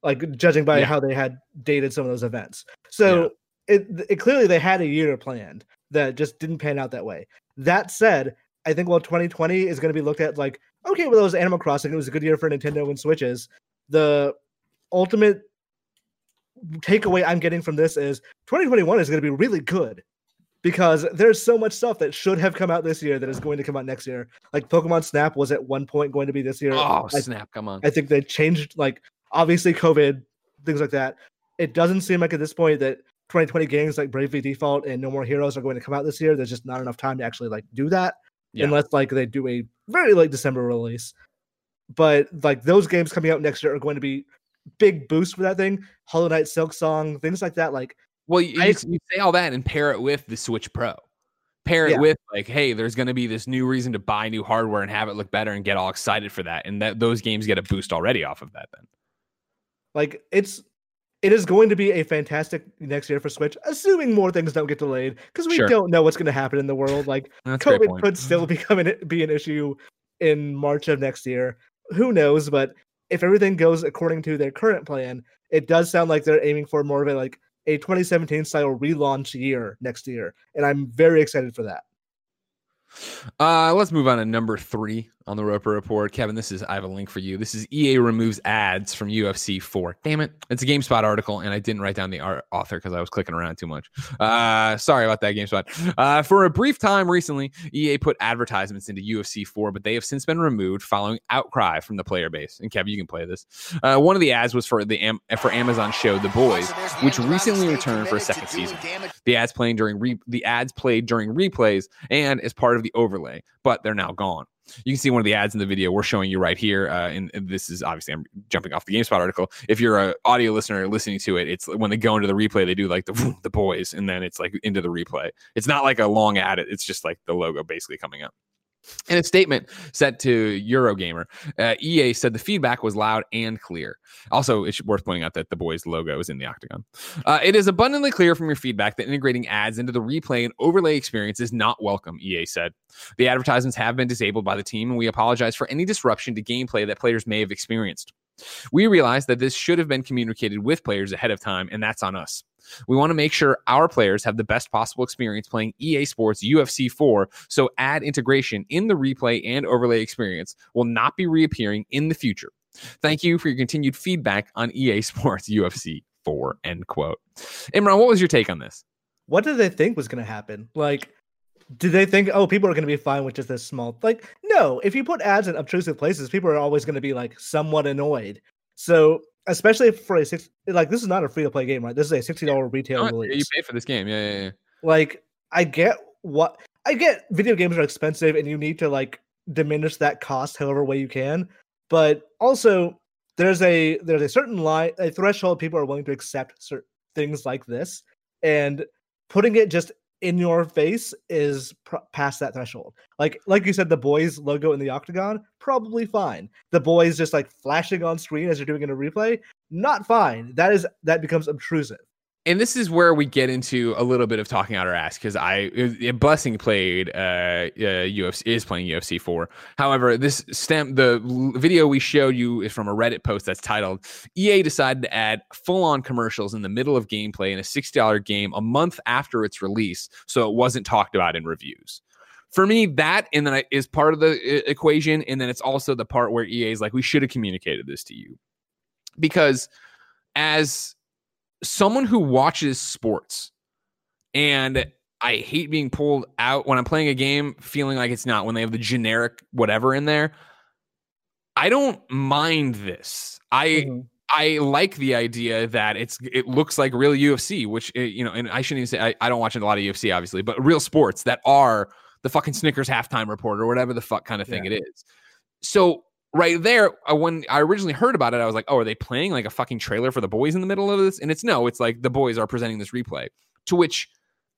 like judging by Yeah. how they had dated some of those events. So it, it clearly they had a year planned that just didn't pan out that way. That said, I think while 2020 is going to be looked at like okay, well, it was Animal Crossing, it was a good year for Nintendo and Switches. The ultimate takeaway I'm getting from this is 2021 is going to be really good because there's so much stuff that should have come out this year that is going to come out next year. Like Pokemon Snap was at one point going to be this year. Oh, I, snap. Come on. I think they changed, like, obviously COVID, things like that. It doesn't seem like at this point that 2020 games like Bravely Default and No More Heroes are going to come out this year. There's just not enough time to actually like do that Yeah. unless like they do a very late December release. But like those games coming out next year are going to be big boost for that thing. Hollow Knight, Silksong, things like that. Like Well, you, I- you, say all that and pair it with the Switch Pro. Pair it Yeah. with like, hey, there's going to be this new reason to buy new hardware and have it look better and get all excited for that, and that those games get a boost already off of that. Then Like it's it is going to be a fantastic next year for Switch, assuming more things don't get delayed because we Sure. don't know what's going to happen in the world. Like that's a great COVID could still become an, be an issue in March of next year. Who knows? But if everything goes according to their current plan, it does sound like they're aiming for more of a like a 2017 style relaunch year next year, and I'm very excited for that. Uh, let's move on to number three on the Roper Report. Kevin, this is I have a link for you. This is EA removes ads from UFC 4. Damn it. It's a GameSpot article, and I didn't write down the author because I was clicking around too much. Uh, sorry about that, GameSpot. Uh, for a brief time recently, EA put advertisements into UFC 4, but they have since been removed following outcry from the player base. And Kevin, you can play this. Uh, one of the ads was for the Am- for Amazon show The Boys, which recently returned for a second season. The ads playing during re- the ads played during replays and as part of the overlay, but they're now gone. You can see one of the ads in the video we're showing you right here. Uh, and, and this is obviously I'm jumping off the GameSpot article. If you're an audio listener listening to it, it's when they go into the replay, they do like the the boys, and then it's like into the replay. It's not like a long ad. It's just like the logo basically coming up. In a statement sent to Eurogamer, uh, EA said the feedback was loud and clear. Also, it's worth pointing out that the boys' logo is in the octagon. Uh, it is abundantly clear from your feedback that integrating ads into the replay and overlay experience is not welcome, EA said. The advertisements have been disabled by the team, and we apologize for any disruption to gameplay that players may have experienced. We realize that this should have been communicated with players ahead of time, and that's on us. We want to make sure our players have the best possible experience playing EA Sports UFC 4, so ad integration in the replay and overlay experience will not be reappearing in the future. Thank you for your continued feedback on EA Sports UFC 4. End quote. Imran, what was your take on this? What did they think was going to happen? Like, did they think, oh, people are going to be fine with just this small? Like, no. If you put ads in obtrusive places, people are always going to be like somewhat annoyed. So, especially for a six, like this is not a free to play game, right? This is a sixty dollar retail release. you pay for this game. Yeah, yeah, yeah. like i get what i get video games are expensive and you need to like diminish that cost however way you can but also there's a there's a certain line a threshold people are willing to accept certain things like this and putting it just in your face is pr- past that threshold. Like like you said the boys logo in the octagon probably fine. The boys just like flashing on screen as you're doing in a replay not fine. That is that becomes obtrusive and this is where we get into a little bit of talking out our ass because I uh, Blessing played uh, uh, UFC is playing UFC four. However, this stem the video we showed you is from a Reddit post that's titled EA decided to add full on commercials in the middle of gameplay in a sixty dollar game a month after its release, so it wasn't talked about in reviews. For me, that and then is part of the equation, and then it's also the part where EA is like, we should have communicated this to you because as someone who watches sports And I hate being pulled out when I'm playing a game feeling like it's not when they have the generic whatever in there. I don't mind this. I Mhm. I like the idea that it's it looks like real UFC, which eh, you know, and I shouldn't even say I, I don't watch a lot of UFC, obviously, but real sports that are the fucking Snickers halftime report or whatever the fuck kind of thing it is. So right there, uh, when I originally heard about it, I was like, oh, are they playing like a fucking trailer for the boys in the middle of this? And it's no, it's like the boys are presenting this replay, to which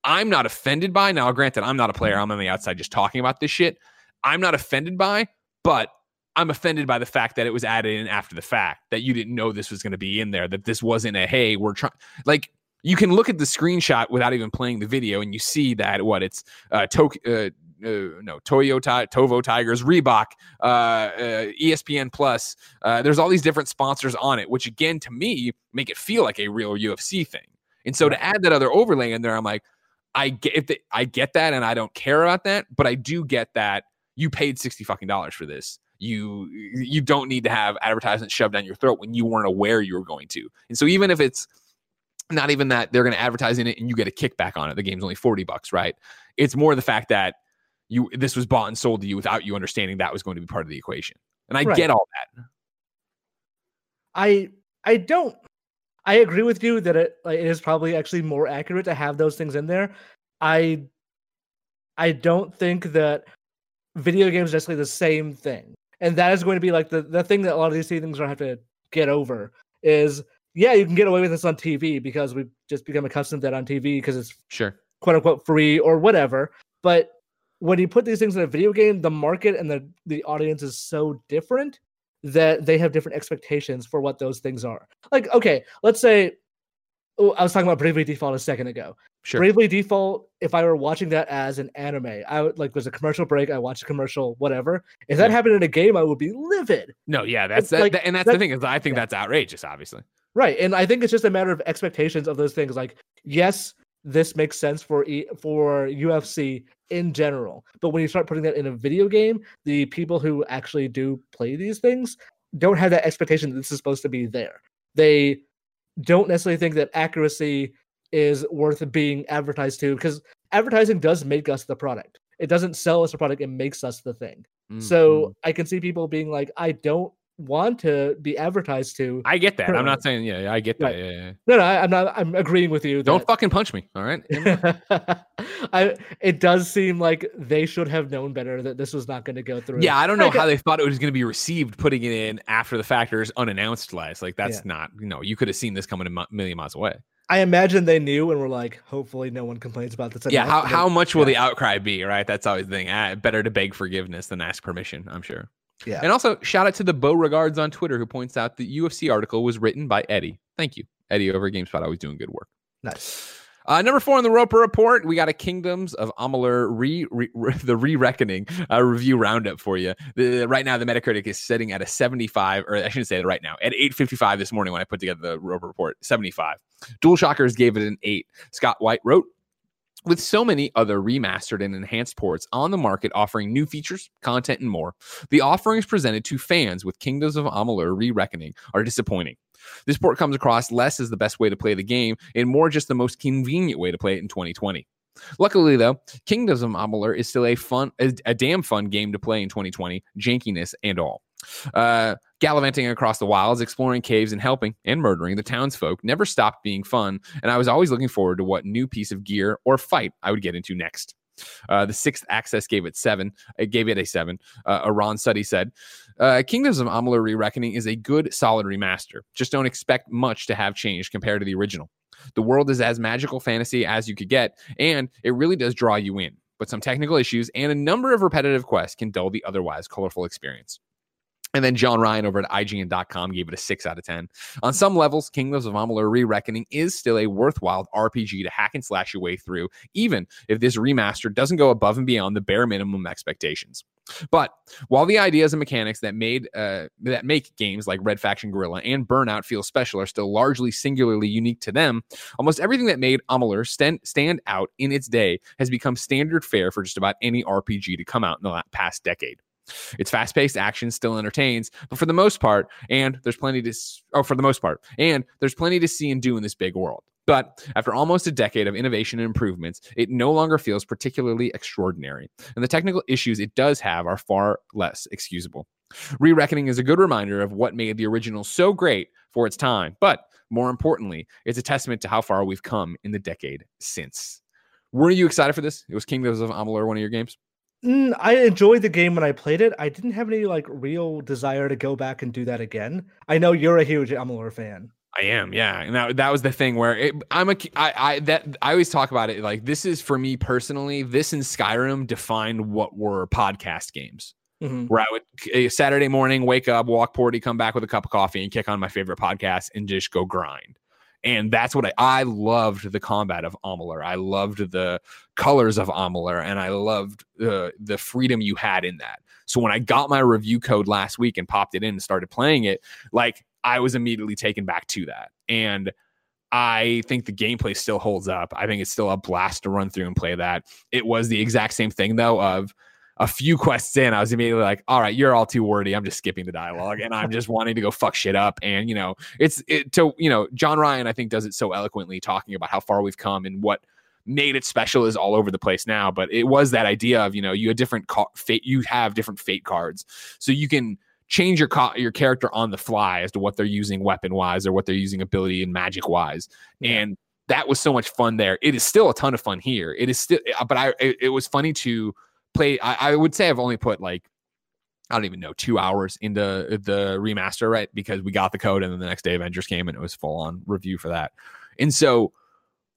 I'm not offended by. Now, granted, I'm not a player. I'm on the outside just talking about this shit. I'm not offended by, but I'm offended by the fact that it was added in after the fact that you didn't know this was going to be in there, that this wasn't a hey, we're trying like you can look at the screenshot without even playing the video and you see that what it's uh, to- uh, uh no Toyota Tovo Tigers Reebok uh, uh ESPN Plus uh there's all these different sponsors on it which again to me make it feel like a real UFC thing. And so to add that other overlay in there I'm like I get if the, I get that and I don't care about that but I do get that you paid 60 fucking dollars for this. You you don't need to have advertisements shoved down your throat when you weren't aware you were going to. And so even if it's not even that they're going to advertise in it and you get a kickback on it the game's only 40 bucks right? It's more the fact that you this was bought and sold to you without you understanding that was going to be part of the equation and i Right. get all that I I don't I agree with you that it like, it is probably actually more accurate to have those things in there. I I don't think that video games are necessarily the same thing. And that is going to be like the, the thing that a lot of these things are going to have to get over is yeah, you can get away with this on TV because we've just become accustomed to that on TV because it's sure quote unquote free or whatever. But when you put these things in a video game, the market and the, the audience is so different that they have different expectations for what those things are. Like, okay, let's say oh, I was talking about Bravely Default a second ago. sure Bravely Default, if I were watching that as an anime, I would like there's a commercial break, I watch a commercial, whatever. If that Yeah. happened in a game, I would be livid. no yeah that's that, like- that- and that's that- the thing is i think yeah. that's outrageous obviously Right. And I think it's just a matter of expectations of those things. Like, yes, this makes sense for e- for UFC in general, but when you start putting that in a video game, the people who actually do play these things don't have that expectation that this is supposed to be there. They don't necessarily think that accuracy is worth being advertised to because advertising does make us the product. It doesn't sell us a product; it makes us the thing. Mm, So. I can see people being like, "I don't want to be advertised to." i get that i'm not saying yeah, i get that Right. yeah. No, no, I, I'm not. I'm agreeing with you. don't that- fucking punch me all right I. It does seem like they should have known better that this was not going to go through. yeah i don't know how they thought it was going to be received putting it in after the factors unannounced last like that's not you know you could have seen this coming a million miles away I imagine they knew and were like, hopefully, no one complains about this. yeah how, how much will yeah. the outcry be right that's always the thing ah, better to beg forgiveness than ask permission i'm sure Yeah. and also shout out to the Beauregards on twitter who points out the ufc article was written by eddie thank you eddie over at gamespot always doing good work Nice. uh, number four on the Roper report, we got a Kingdoms of Amalur re, re, re- the re-reckoning uh, review roundup for you. The, right now, the Metacritic is sitting at a 75, or I shouldn't say it right now, at 855 this morning when I put together the Roper report, 75. DualShockers gave it an eight. Scott White wrote, with so many other remastered and enhanced ports on the market offering new features, content, and more, the offerings presented to fans with Kingdoms of Amalur Re Reckoning are disappointing. This port comes across less as the best way to play the game and more just the most convenient way to play it in 2020. Luckily, though, Kingdoms of Amalur is still a fun, a, a damn fun game to play in 2020, jankiness and all. Uh, gallivanting across the wilds, exploring caves, and helping and murdering the townsfolk never stopped being fun, and I was always looking forward to what new piece of gear or fight I would get into next. Uh, the Sixth Axis gave it seven. It gave it a seven. Uh, Aran Suddi said, uh, "Kingdoms of Amalur: Re-Reckoning is a good, solid remaster. Just don't expect much to have changed compared to the original. The world is as magical fantasy as you could get, and it really does draw you in. But some technical issues and a number of repetitive quests can dull the otherwise colorful experience." And then John Ryan over at IGN.com gave it a 6 out of 10. On some levels, Kingdoms of Amalur Re Reckoning is still a worthwhile RPG to hack and slash your way through, even if this remaster doesn't go above and beyond the bare minimum expectations. But while the ideas and mechanics that made uh, that make games like Red Faction Guerrilla and Burnout feel special are still largely singularly unique to them, almost everything that made Amalur stand, stand out in its day has become standard fare for just about any RPG to come out in the past decade. It's fast paced action still entertains, but for the most part, and there's plenty to oh for the most part, and there's plenty to see and do in this big world. But after almost a decade of innovation and improvements, it no longer feels particularly extraordinary. And the technical issues it does have are far less excusable. Re Reckoning is a good reminder of what made the original so great for its time, but more importantly, it's a testament to how far we've come in the decade since. Were you excited for this? It was Kingdoms of Amalur, one of your games. Mm, I enjoyed the game when I played it. I didn't have any like real desire to go back and do that again. I know you're a huge Amalur fan. I am, yeah, and that that was the thing where it, I'm a I I that I always talk about it like this is for me personally. This and Skyrim defined what were podcast games. Mhm. Where I would Saturday morning wake up, walk porty, come back with a cup of coffee, and kick on my favorite podcast and just go grind. And that's what I I loved the combat of Amalur. I loved the colors of Amalur, and I loved the the freedom you had in that. So when I got my review code last week and popped it in and started playing it, like I was immediately taken back to that. And I think the gameplay still holds up. I think it's still a blast to run through and play that. It was the exact same thing though of a few quests in, I was immediately like, all right, you're all too wordy. I'm just skipping the dialogue and I'm just wanting to go fuck shit up. And, you know, it's it to, you know, John Ryan, I think, does it so eloquently talking about how far we've come and what made it special is all over the place now. But it was that idea of, you know, you had different ca- fate, you have different fate cards. So you can change your ca- your character on the fly as to what they're using weapon wise or what they're using ability and magic wise. And that was so much fun there. It is still a ton of fun here. It is still, but I, it, it was funny to play. I, I would say I've only put like, I don't even know, two hours into the remaster, right? Because we got the code and then the next day Avengers came and it was full on review for that. And so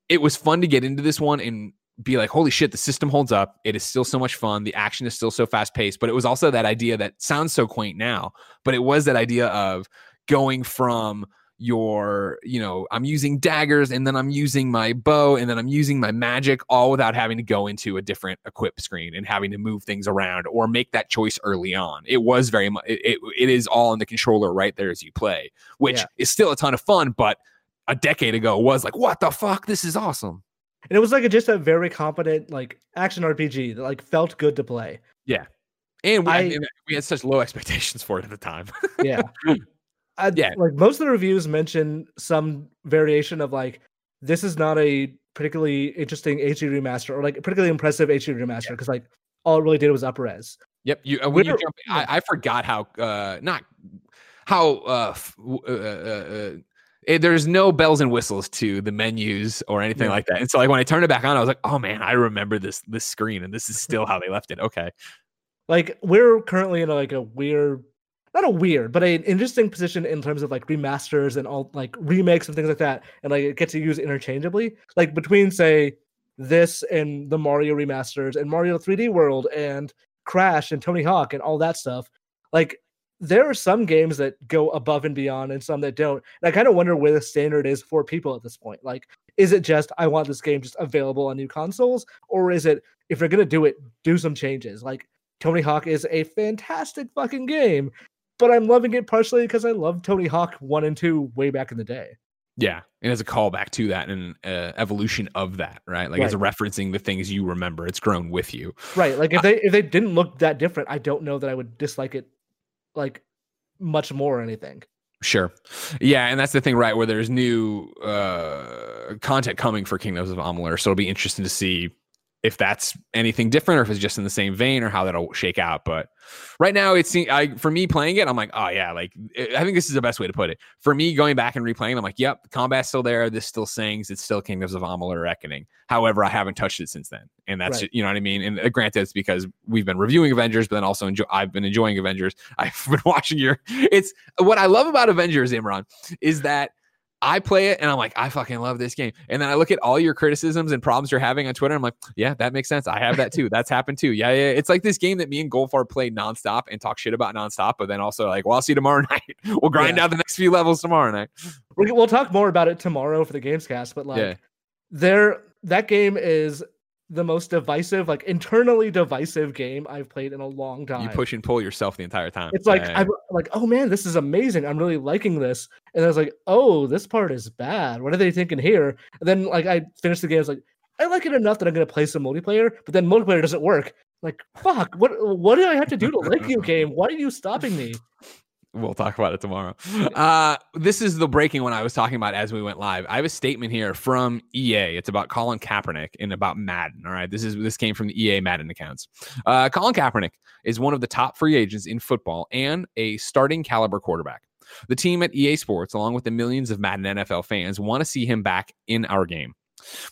it was fun to get into this one and be like, holy shit, the system holds up. It is still so much fun. The action is still so fast paced. But it was also that idea that sounds so quaint now, but it was that idea of going from your, you know, I'm using daggers and then I'm using my bow and then I'm using my magic all without having to go into a different equip screen and having to move things around or make that choice early on. It was very much, it, it, it is all in the controller right there as you play, which Yeah. is still a ton of fun, but a decade ago was like, what the fuck? This is awesome. And it was like a, just a very competent like action RPG that like felt good to play. And we, I- and we had such low expectations for it at the time. Yeah. I, Yeah. Like most of the reviews mention some variation of like this is not a particularly interesting HD remaster or like a particularly impressive HD remaster because like all it really did was up res. yep. You uh, when you jump, I, I forgot how uh not how uh, f- uh, uh, uh eh, there's no bells and whistles to the menus or anything Yeah. like that. And so like when I turned it back on, I was like, oh man, I remember this this screen and this is still how they left it. Okay. Like we're currently in a, like a weird not a weird, but an interesting position in terms of like remasters and all like remakes and things like that. And like it gets to use interchangeably. Like between say this and the Mario remasters and Mario 3D World and Crash and Tony Hawk and all that stuff. Like there are some games that go above and beyond and some that don't. And I kind of wonder where the standard is for people at this point. Like, is it just I want this game just available on new consoles? Or is it if you're gonna do it, do some changes? Like Tony Hawk is a fantastic fucking game, but I'm loving it partially because I love Tony Hawk 1 and 2 way back in the day. Yeah, and as a callback to that and uh, evolution of that, right? Like as a referencing the things you remember, it's grown with you. Right. Like if they if they didn't look that different, I don't know that I would dislike it like much more or anything. Sure. Yeah, and that's the thing, right? Where there's new uh content coming for Kingdoms of Amalur, so it'll be interesting to see if that's anything different or if it's just in the same vein or how that'll shake out. But right now, it's I for me playing it, I'm like, oh yeah, like I think this is the best way to put it. For me, going back and replaying, I'm like, yep, combat's still there. This still sings. It's still Kingdoms of Amalur Reckoning. However, I haven't touched it since then, and that's Right. you know what I mean. And uh, granted, it's because we've been reviewing Avengers, but then also enjoy, I've been enjoying Avengers. I've been watching your. It's what I love about Avengers, Imran, is that I play it and I'm like, I fucking love this game. And then I look at all your criticisms and problems you're having on Twitter. I'm like, yeah, that makes sense. I have that too. That's happened too. Yeah, yeah. It's like this game that me and Goldfar play nonstop and talk shit about nonstop, but then also like, well, I'll see you tomorrow night. We'll grind Yeah. out the next few levels tomorrow night. We'll talk more about it tomorrow for the Gamescast, but like Yeah. there that game is the most divisive, like internally divisive game I've played in a long time. You push and pull yourself the entire time. It's like Yeah. I'm like, oh man, this is amazing. I'm really liking this. And I was like, oh, this part is bad. What are they thinking here? And then like I finished the game. I was like, I like it enough that I'm gonna play some multiplayer, but then multiplayer doesn't work. Like, fuck, what what do I have to do to like your game? Why are you stopping me? We'll talk about it tomorrow. Uh, this is the breaking one I was talking about as we went live. I have a statement here from EA. It's about Colin Kaepernick and about Madden. All right, this is this came from the EA Madden accounts. Uh, Colin Kaepernick is one of the top free agents in football and a starting caliber quarterback. The team at EA Sports, along with the millions of Madden NFL fans, want to see him back in our game.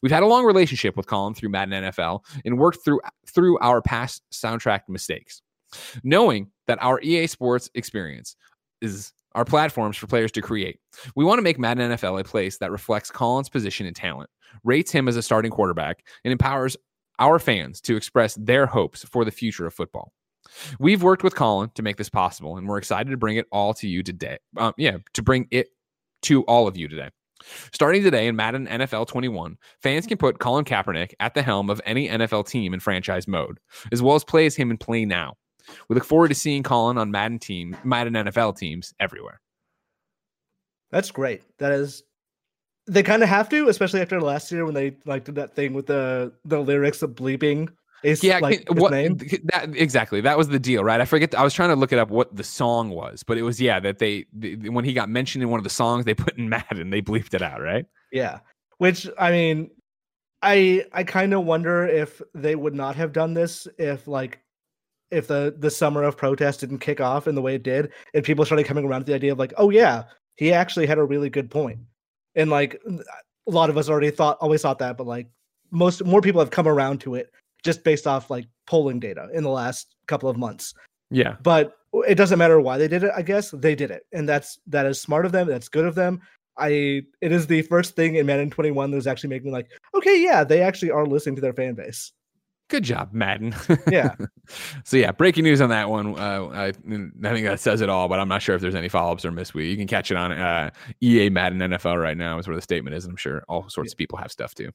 We've had a long relationship with Colin through Madden NFL and worked through through our past soundtrack mistakes. Knowing that our EA Sports experience is our platforms for players to create, we want to make Madden NFL a place that reflects Colin's position and talent, rates him as a starting quarterback, and empowers our fans to express their hopes for the future of football. We've worked with Colin to make this possible, and we're excited to bring it all to you today. Um, yeah, to bring it to all of you today. Starting today in Madden NFL 21, fans can put Colin Kaepernick at the helm of any NFL team in franchise mode, as well as play as him in Play Now. We look forward to seeing Colin on Madden team, Madden NFL teams everywhere. That's great. That is they kind of have to, especially after last year when they like did that thing with the the lyrics of bleeping is yeah, like his what name. that exactly that was the deal, right? I forget. I was trying to look it up what the song was, but it was yeah that they the, when he got mentioned in one of the songs they put in Madden, they bleeped it out, right? Yeah. Which I mean, I I kind of wonder if they would not have done this if like if the the summer of protest didn't kick off in the way it did and people started coming around to the idea of like, oh yeah, he actually had a really good. And like a lot of us already thought always thought that, but like most more people have come around to it just based off like polling data in the last couple of months. Yeah, But it doesn't matter why they did it, I guess. They did it. And that's that is smart of them. That's good of them. I it is the first thing in Madden 21 that was actually making me like, okay, yeah, they actually are listening to their fan base. Good job, Madden. Yeah. so yeah, breaking news on that one. Uh, I, I think that says it all, but I'm not sure if there's any follow ups or missed. We you can catch it on uh, EA Madden NFL right now is where the statement is, and I'm sure all sorts of people have stuff too.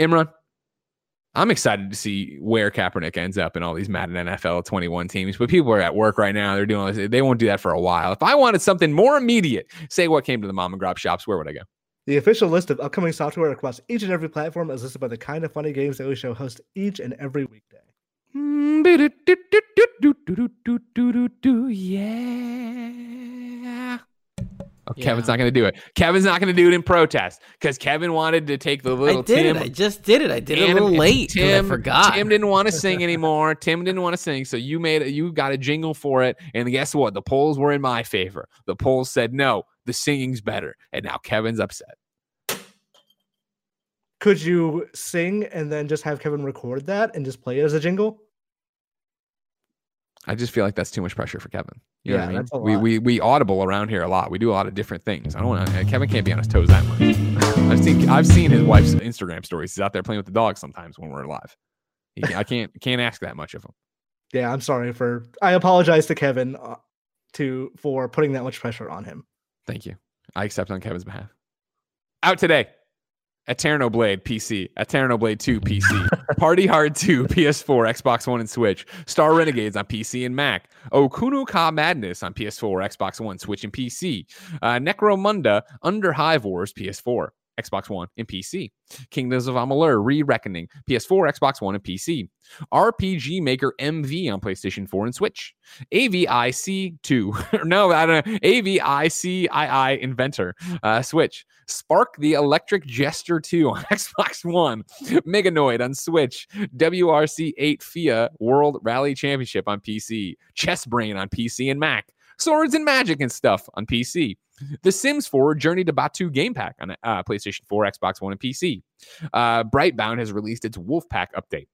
Imran, I'm excited to see where Kaepernick ends up in all these Madden NFL 21 teams. But people are at work right now; they're doing all this. They won't do that for a while. If I wanted something more immediate, say what came to the mom and grab shops, where would I go? The official list of upcoming software across each and every platform is listed by the kinda funny games that we show host each and every weekday. Yeah. Oh, Kevin's Yeah. not going to do it. Kevin's not going to do it in protest because Kevin wanted to take the little I did Tim. it. I just did it. I did it a Tim- little late. Tim, I forgot. Tim didn't want to sing anymore. Tim didn't want to sing, so you made it. You got a jingle for it, and guess what? The polls were in my favor. The polls said no. The singing's better, and now Kevin's upset. Could you sing and then just have Kevin record that and just play it as a jingle? I just feel like that's too much pressure for Kevin. You know Yeah, what I mean? We, we we audible around here a lot. We do a lot of different things. I don't want to. Kevin can't be on his toes that much. I've seen I've seen his wife's Instagram stories. He's out there playing with the dog sometimes when we're live. I can't can't ask that much of him. Yeah, I'm sorry for. I apologize to Kevin uh, to for putting that much pressure on him. Thank you. I accept on Kevin's behalf. Out today. AeternoBlade PC, AeternoBlade 2 PC, Party Hard 2 PS4, Xbox One, and Switch, Star Renegades on PC and Mac, Okunoka Madness on PS4, Xbox One, Switch, and PC, uh, Necromunda Underhive Wars PS4, Xbox One, and PC, Kingdoms of Amalur Re Reckoning PS4, Xbox One, and PC, RPG Maker MV on PlayStation 4 and Switch, AVIC2, no, I don't know, AVICII Invector, uh, Switch, Spark the Electric Jester 2 on Xbox One, Meganoid on Switch, WRC 8 FIA World Rally Championship on PC, Chess Brain on PC and Mac, Swords and Magic and stuff on PC, The Sims 4 Journey to Batuu Game Pack on uh, PlayStation 4, Xbox One, and PC. Uh, Brightbound has released its Wolfpack update.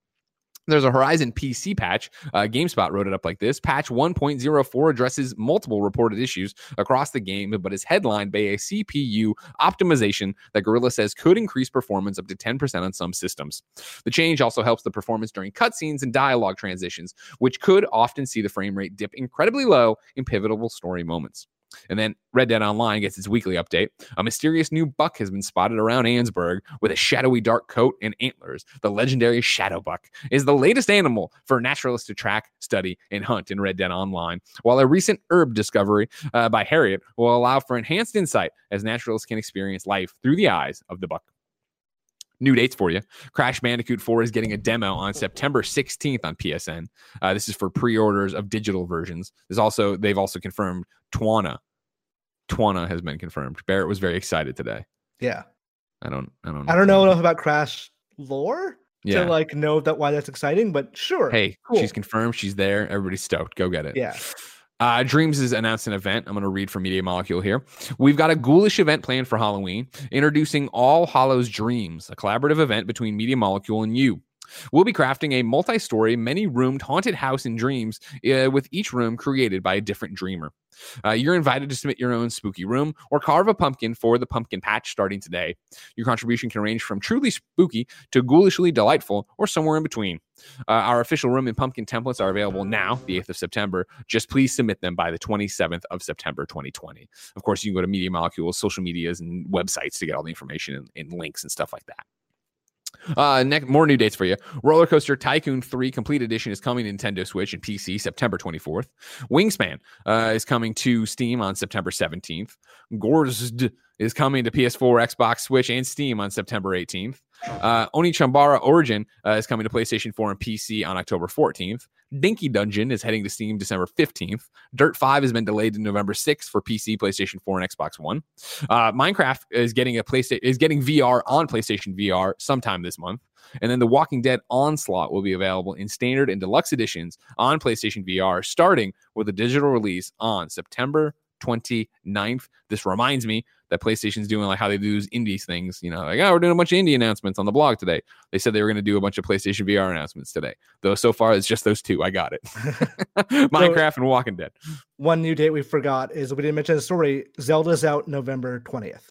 There's a Horizon PC patch. Uh, GameSpot wrote it up like this Patch 1.04 addresses multiple reported issues across the game, but is headlined by a CPU optimization that Guerrilla says could increase performance up to 10% on some systems. The change also helps the performance during cutscenes and dialogue transitions, which could often see the frame rate dip incredibly low in pivotal story moments. And then Red Dead Online gets its weekly update. A mysterious new buck has been spotted around Annesburg with a shadowy dark coat and antlers. The legendary Shadow Buck is the latest animal for naturalists to track, study, and hunt in Red Dead Online. While a recent herb discovery uh, by Harriet will allow for enhanced insight as naturalists can experience life through the eyes of the buck. New dates for you. Crash Bandicoot 4 is getting a demo on September 16th on PSN. Uh, this is for pre-orders of digital versions. There's also they've also confirmed Tawna. Tawna has been confirmed. Barrett was very excited today. Yeah. I don't I don't I don't know enough about Crash lore Yeah. to like know that why that's exciting, but sure. Hey, cool. she's confirmed. She's there. Everybody's stoked. Go get it. Yeah. Uh, Dreams has announced an event. I'm going to read from Media Molecule here. We've got a ghoulish event planned for Halloween, introducing All Hollows Dreams, a collaborative event between Media Molecule and you. We'll be crafting a multi story, many roomed haunted house in dreams, uh, with each room created by a different dreamer. Uh, you're invited to submit your own spooky room or carve a pumpkin for the pumpkin patch starting today. Your contribution can range from truly spooky to ghoulishly delightful or somewhere in between. Uh, our official room and pumpkin templates are available now, the 8th of September. Just please submit them by the 27th of September 2020. Of course, you can go to Media Molecules, social medias, and websites to get all the information and, and links and stuff like that. Uh, next, more new dates for you. Roller Coaster Tycoon 3 Complete Edition is coming to Nintendo Switch and PC September 24th. Wingspan uh, is coming to Steam on September 17th. Gorzd is coming to PS4, Xbox, Switch, and Steam on September 18th. Uh, Onechanbara Origin uh, is coming to PlayStation 4 and PC on October 14th. Dinky Dungeon is heading to Steam December 15th. Dirt 5 has been delayed to November 6th for PC, PlayStation 4, and Xbox One. Uh, Minecraft is getting a PlayStation is getting VR on PlayStation VR sometime this month. And then The Walking Dead Onslaught will be available in standard and deluxe editions on PlayStation VR, starting with a digital release on September 29th. This reminds me that PlayStation's doing like how they do these indies things, you know, like, oh, we're doing a bunch of indie announcements on the blog today. They said they were going to do a bunch of PlayStation VR announcements today. Though so far it's just those two. I got it. Minecraft and Walking Dead. One new date we forgot is we didn't mention the story. Zelda's out November 20th.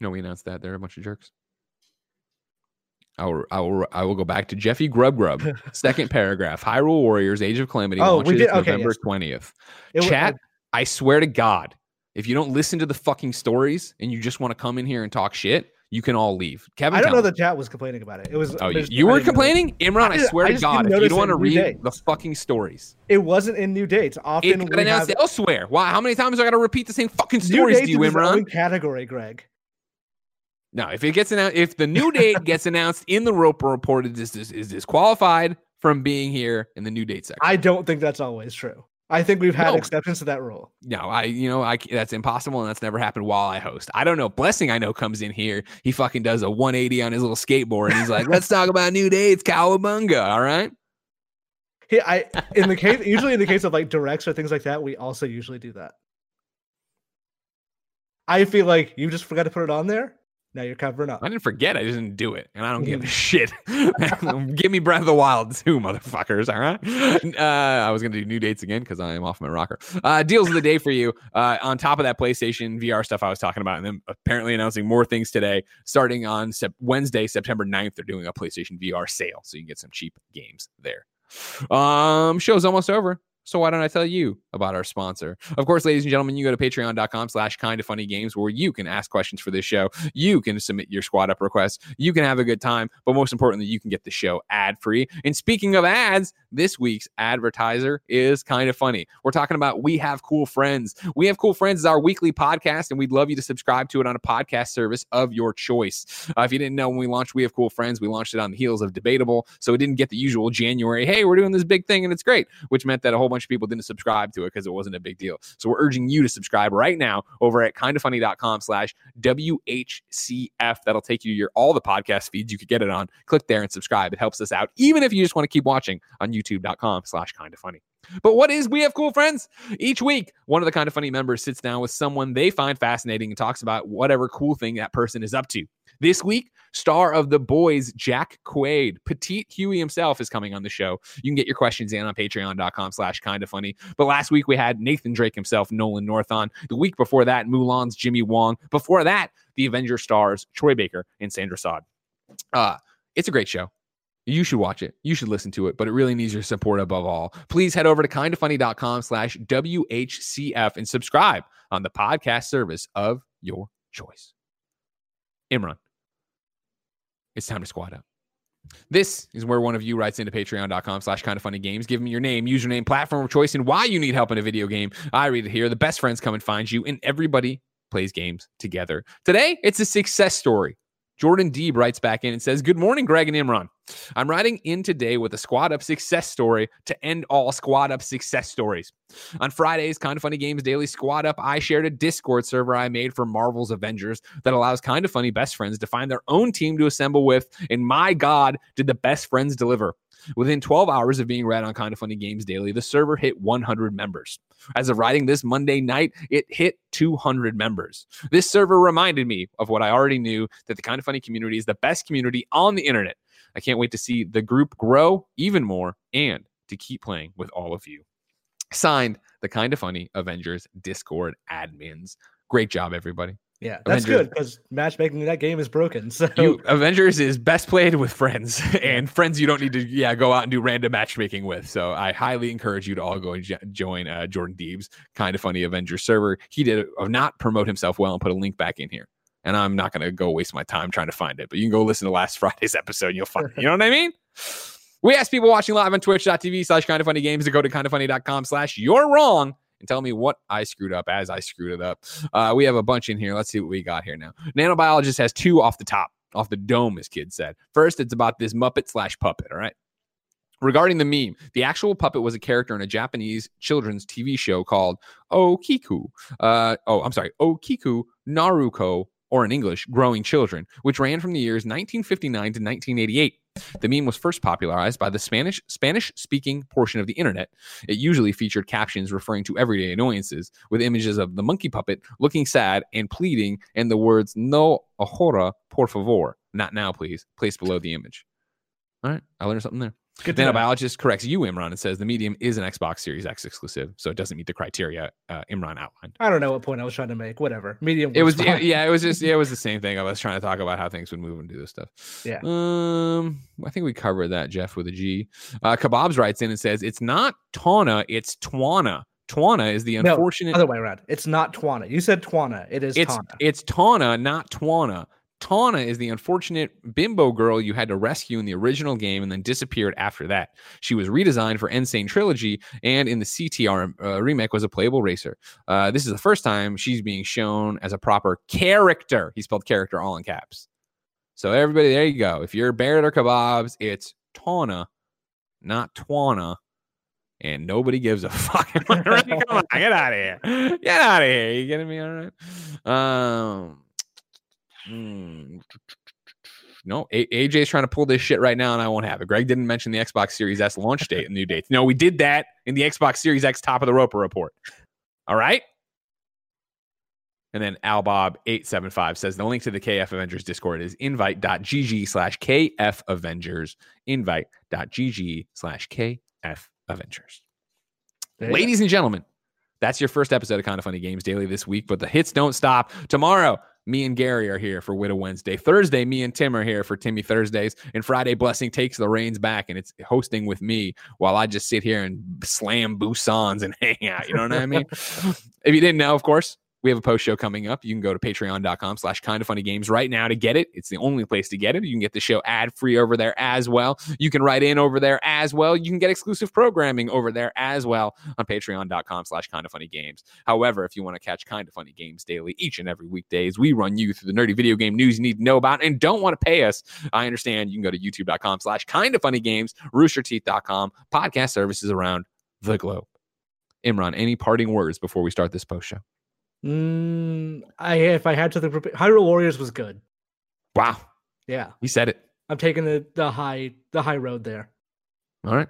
No, we announced that. They're a bunch of jerks. I will, I will, I will go back to Jeffy Grubb Grubb. Second paragraph. Hyrule Warriors: Age of Calamity Oh, we launches did- okay, November twentieth. Chat. I swear to God, if you don't listen to the fucking stories and you just want to come in here and talk shit, you can all leave. Kevin, I don't know the chat was complaining about it. It was. Oh, you, you were complaining, Imran. I, I swear I to God, if you don't want to it in new read the fucking stories, It wasn't in new dates. Often it got announced have elsewhere. Why? How many times do I got to repeat the same fucking stories to you, Imran? category, Greg. No, if it gets announced, if the new date gets announced in the Roper report, is, is disqualified from being here in the new date section. I don't think that's always true. I think we've had No. exceptions to that rule. no, I, you know, I that's impossible, and that's never happened while I host. I don't know. Blessing, I know, comes in here. He fucking does a 180 on his little skateboard, and he's like, "Let's talk about new dates, cowabunga." All right. He, I in the case usually in the case of like directs or things like that, we also usually do that. I feel like you just forgot to put it on there. Now you're covering up. I didn't forget. I just didn't do it, and I don't give a shit. give me Breath of the Wild too, motherfuckers. All right. Uh, I was gonna do new dates again because I am off my rocker. Uh, deals of the day for you. Uh, on top of that PlayStation VR stuff I was talking about, and then apparently announcing more things today. Starting on Sep- Wednesday, September 9th, they're doing a PlayStation VR sale, so you can get some cheap games there. Um, show's almost over. So why don't I tell you about our sponsor? Of course, ladies and gentlemen, you go to patreon.com slash kinda funny games where you can ask questions for this show. You can submit your squad up requests. You can have a good time, but most importantly, you can get the show ad free. And speaking of ads, this week's advertiser is kinda funny. We're talking about We Have Cool Friends. We Have Cool Friends is our weekly podcast, and we'd love you to subscribe to it on a podcast service of your choice. Uh, if you didn't know, when we launched We Have Cool Friends, we launched it on the heels of Debatable, so it didn't get the usual January, hey, we're doing this big thing and it's great, which meant that a whole bunch of people didn't subscribe to it because it wasn't a big deal. So we're urging you to subscribe right now over at kindafunny.com slash WHCF. That'll take you to your all the podcast feeds you could get it on. Click there and subscribe. It helps us out, even if you just want to keep watching on youtube.com slash kinda funny. But what is We Have Cool Friends? Each week, one of the kinda funny members sits down with someone they find fascinating and talks about whatever cool thing that person is up to. This week, star of The Boys, Jack Quaid, Petite Huey himself is coming on the show. You can get your questions in on patreon.com slash kinda funny. But last week we had Nathan Drake himself, Nolan North on. The week before that, Mulan's Jimmy Wong. Before that, the Avenger stars, Troy Baker and Sandra Saad. Uh, it's a great show. You should watch it. You should listen to it, but it really needs your support above all. Please head over to kindafunny.com slash WHCF and subscribe on the podcast service of your choice. Imran, it's time to squad up. This is where one of you writes into patreon.com slash kinda funny games. Give me your name, username, platform of choice, and why you need help in a video game. I read it here. The best friends come and find you, and everybody plays games together. Today, it's a success story. Jordan Deeb writes back in and says, Good morning, Greg and Imran. I'm writing in today with a squad up success story to end all squad up success stories. On Fridays, Kinda Funny Games Daily Squad Up, I shared a Discord server I made for Marvel's Avengers that allows Kinda Funny best friends to find their own team to assemble with. And my God, did the best friends deliver! Within 12 hours of being read on Kinda Funny Games Daily, the server hit 100 members. As of writing this Monday night, it hit 200 members. This server reminded me of what I already knew that the Kinda Funny community is the best community on the internet. I can't wait to see the group grow even more and to keep playing with all of you. Signed, the Kinda Funny Avengers Discord admins. Great job, everybody. Yeah, that's Avengers- good because matchmaking in that game is broken. So You Avengers is best played with friends and friends you don't need to yeah go out and do random matchmaking with. So I highly encourage you to all go and jo- join uh, Jordan Deeb's kinda funny Avengers server. He did uh, not promote himself well and put a link back in here. And I'm not going to go waste my time trying to find it, but you can go listen to last Friday's episode and you'll find it. You know what I mean? We asked people watching live on twitch.tv slash kinda funny games to go to kindafunny.com slash you're wrong and tell me what I screwed up as I screwed it up. Uh, we have a bunch in here. Let's see what we got here now. Nanobiologist has two off the top, off the dome, as kids said. First, it's about this Muppet slash puppet. All right. Regarding the meme, the actual puppet was a character in a Japanese children's TV show called Okiku. Uh, oh, I'm sorry, Okiku Naruko, or in English, Growing Children, which ran from the years 1959 to 1988. The meme was first popularized by the Spanish Spanish speaking portion of the internet. It usually featured captions referring to everyday annoyances, with images of the monkey puppet looking sad and pleading, and the words "No ahora, por favor," not now, please, placed below the image. All right, I learned something there. Good to Then a biologist corrects you, Imran, and says the medium is an Xbox Series X exclusive, so it doesn't meet the criteria uh, Imran outlined. I don't know what point I was trying to make. Whatever. Medium. It was yeah, it was just yeah, it was the same thing. I was trying to talk about how things would move and do this stuff. Yeah. Um, I think we covered that, Jeff, with a G. Uh, Kebabs writes in and says it's not Tawna, it's Twana. Twana is the unfortunate No. Other way around. It's not Twana. You said Twana. It is it's Tana. it's Tawna, not Twana. Tawna is the unfortunate bimbo girl you had to rescue in the original game and then disappeared after that. She was redesigned for N. Sane Trilogy and in the CTR uh, remake was a playable racer. Uh, this is the first time she's being shown as a proper character. He spelled character all in caps. So everybody, there you go. If you're Barrett or Kebabs, it's Tana, not Twana. And nobody gives a fuck. Come on, get out of here. Get out of here. You getting me? All right. Um, hmm. No, A- AJ's trying to pull this shit right now, and I won't have it. Greg didn't mention the Xbox Series S launch date and new dates. No, we did that in the Xbox Series X top of the Roper report. All right. And then Albob875 says the link to the KF Avengers Discord is invite.gg slash KF Avengers. Invite.gg slash KF Avengers. Ladies and gentlemen, that's your first episode of Kinda Funny Games Daily this week, but the hits don't stop. Tomorrow, me and Gary are here for Whitta Wednesday. Thursday, me and Tim are here for Timmy Thursdays. And Friday, Blessing takes the reins back and it's hosting with me while I just sit here and slam Busans and hang out. You know what I mean? if you didn't know, of course, we have a post show coming up. You can go to patreon.com slash kinda funny games right now to get it. It's the only place to get it. You can get the show ad free over there as well. You can write in over there as well. You can get exclusive programming over there as well on patreon.com slash kinda funny games. However, if you want to catch kinda funny games daily each and every weekdays, we run you through the nerdy video game news you need to know about and don't want to pay us. I understand you can go to youtube.com slash kinda funny games, roosterteeth.com, podcast services around the globe. Imran, any parting words before we start this post show? Mm, I if I had to think, Hyrule Warriors was good. Wow. Yeah, He said it. I'm taking the the high the high road there. All right.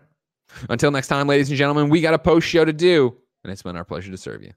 Until next time, ladies and gentlemen, we got a post show to do, and it's been our pleasure to serve you.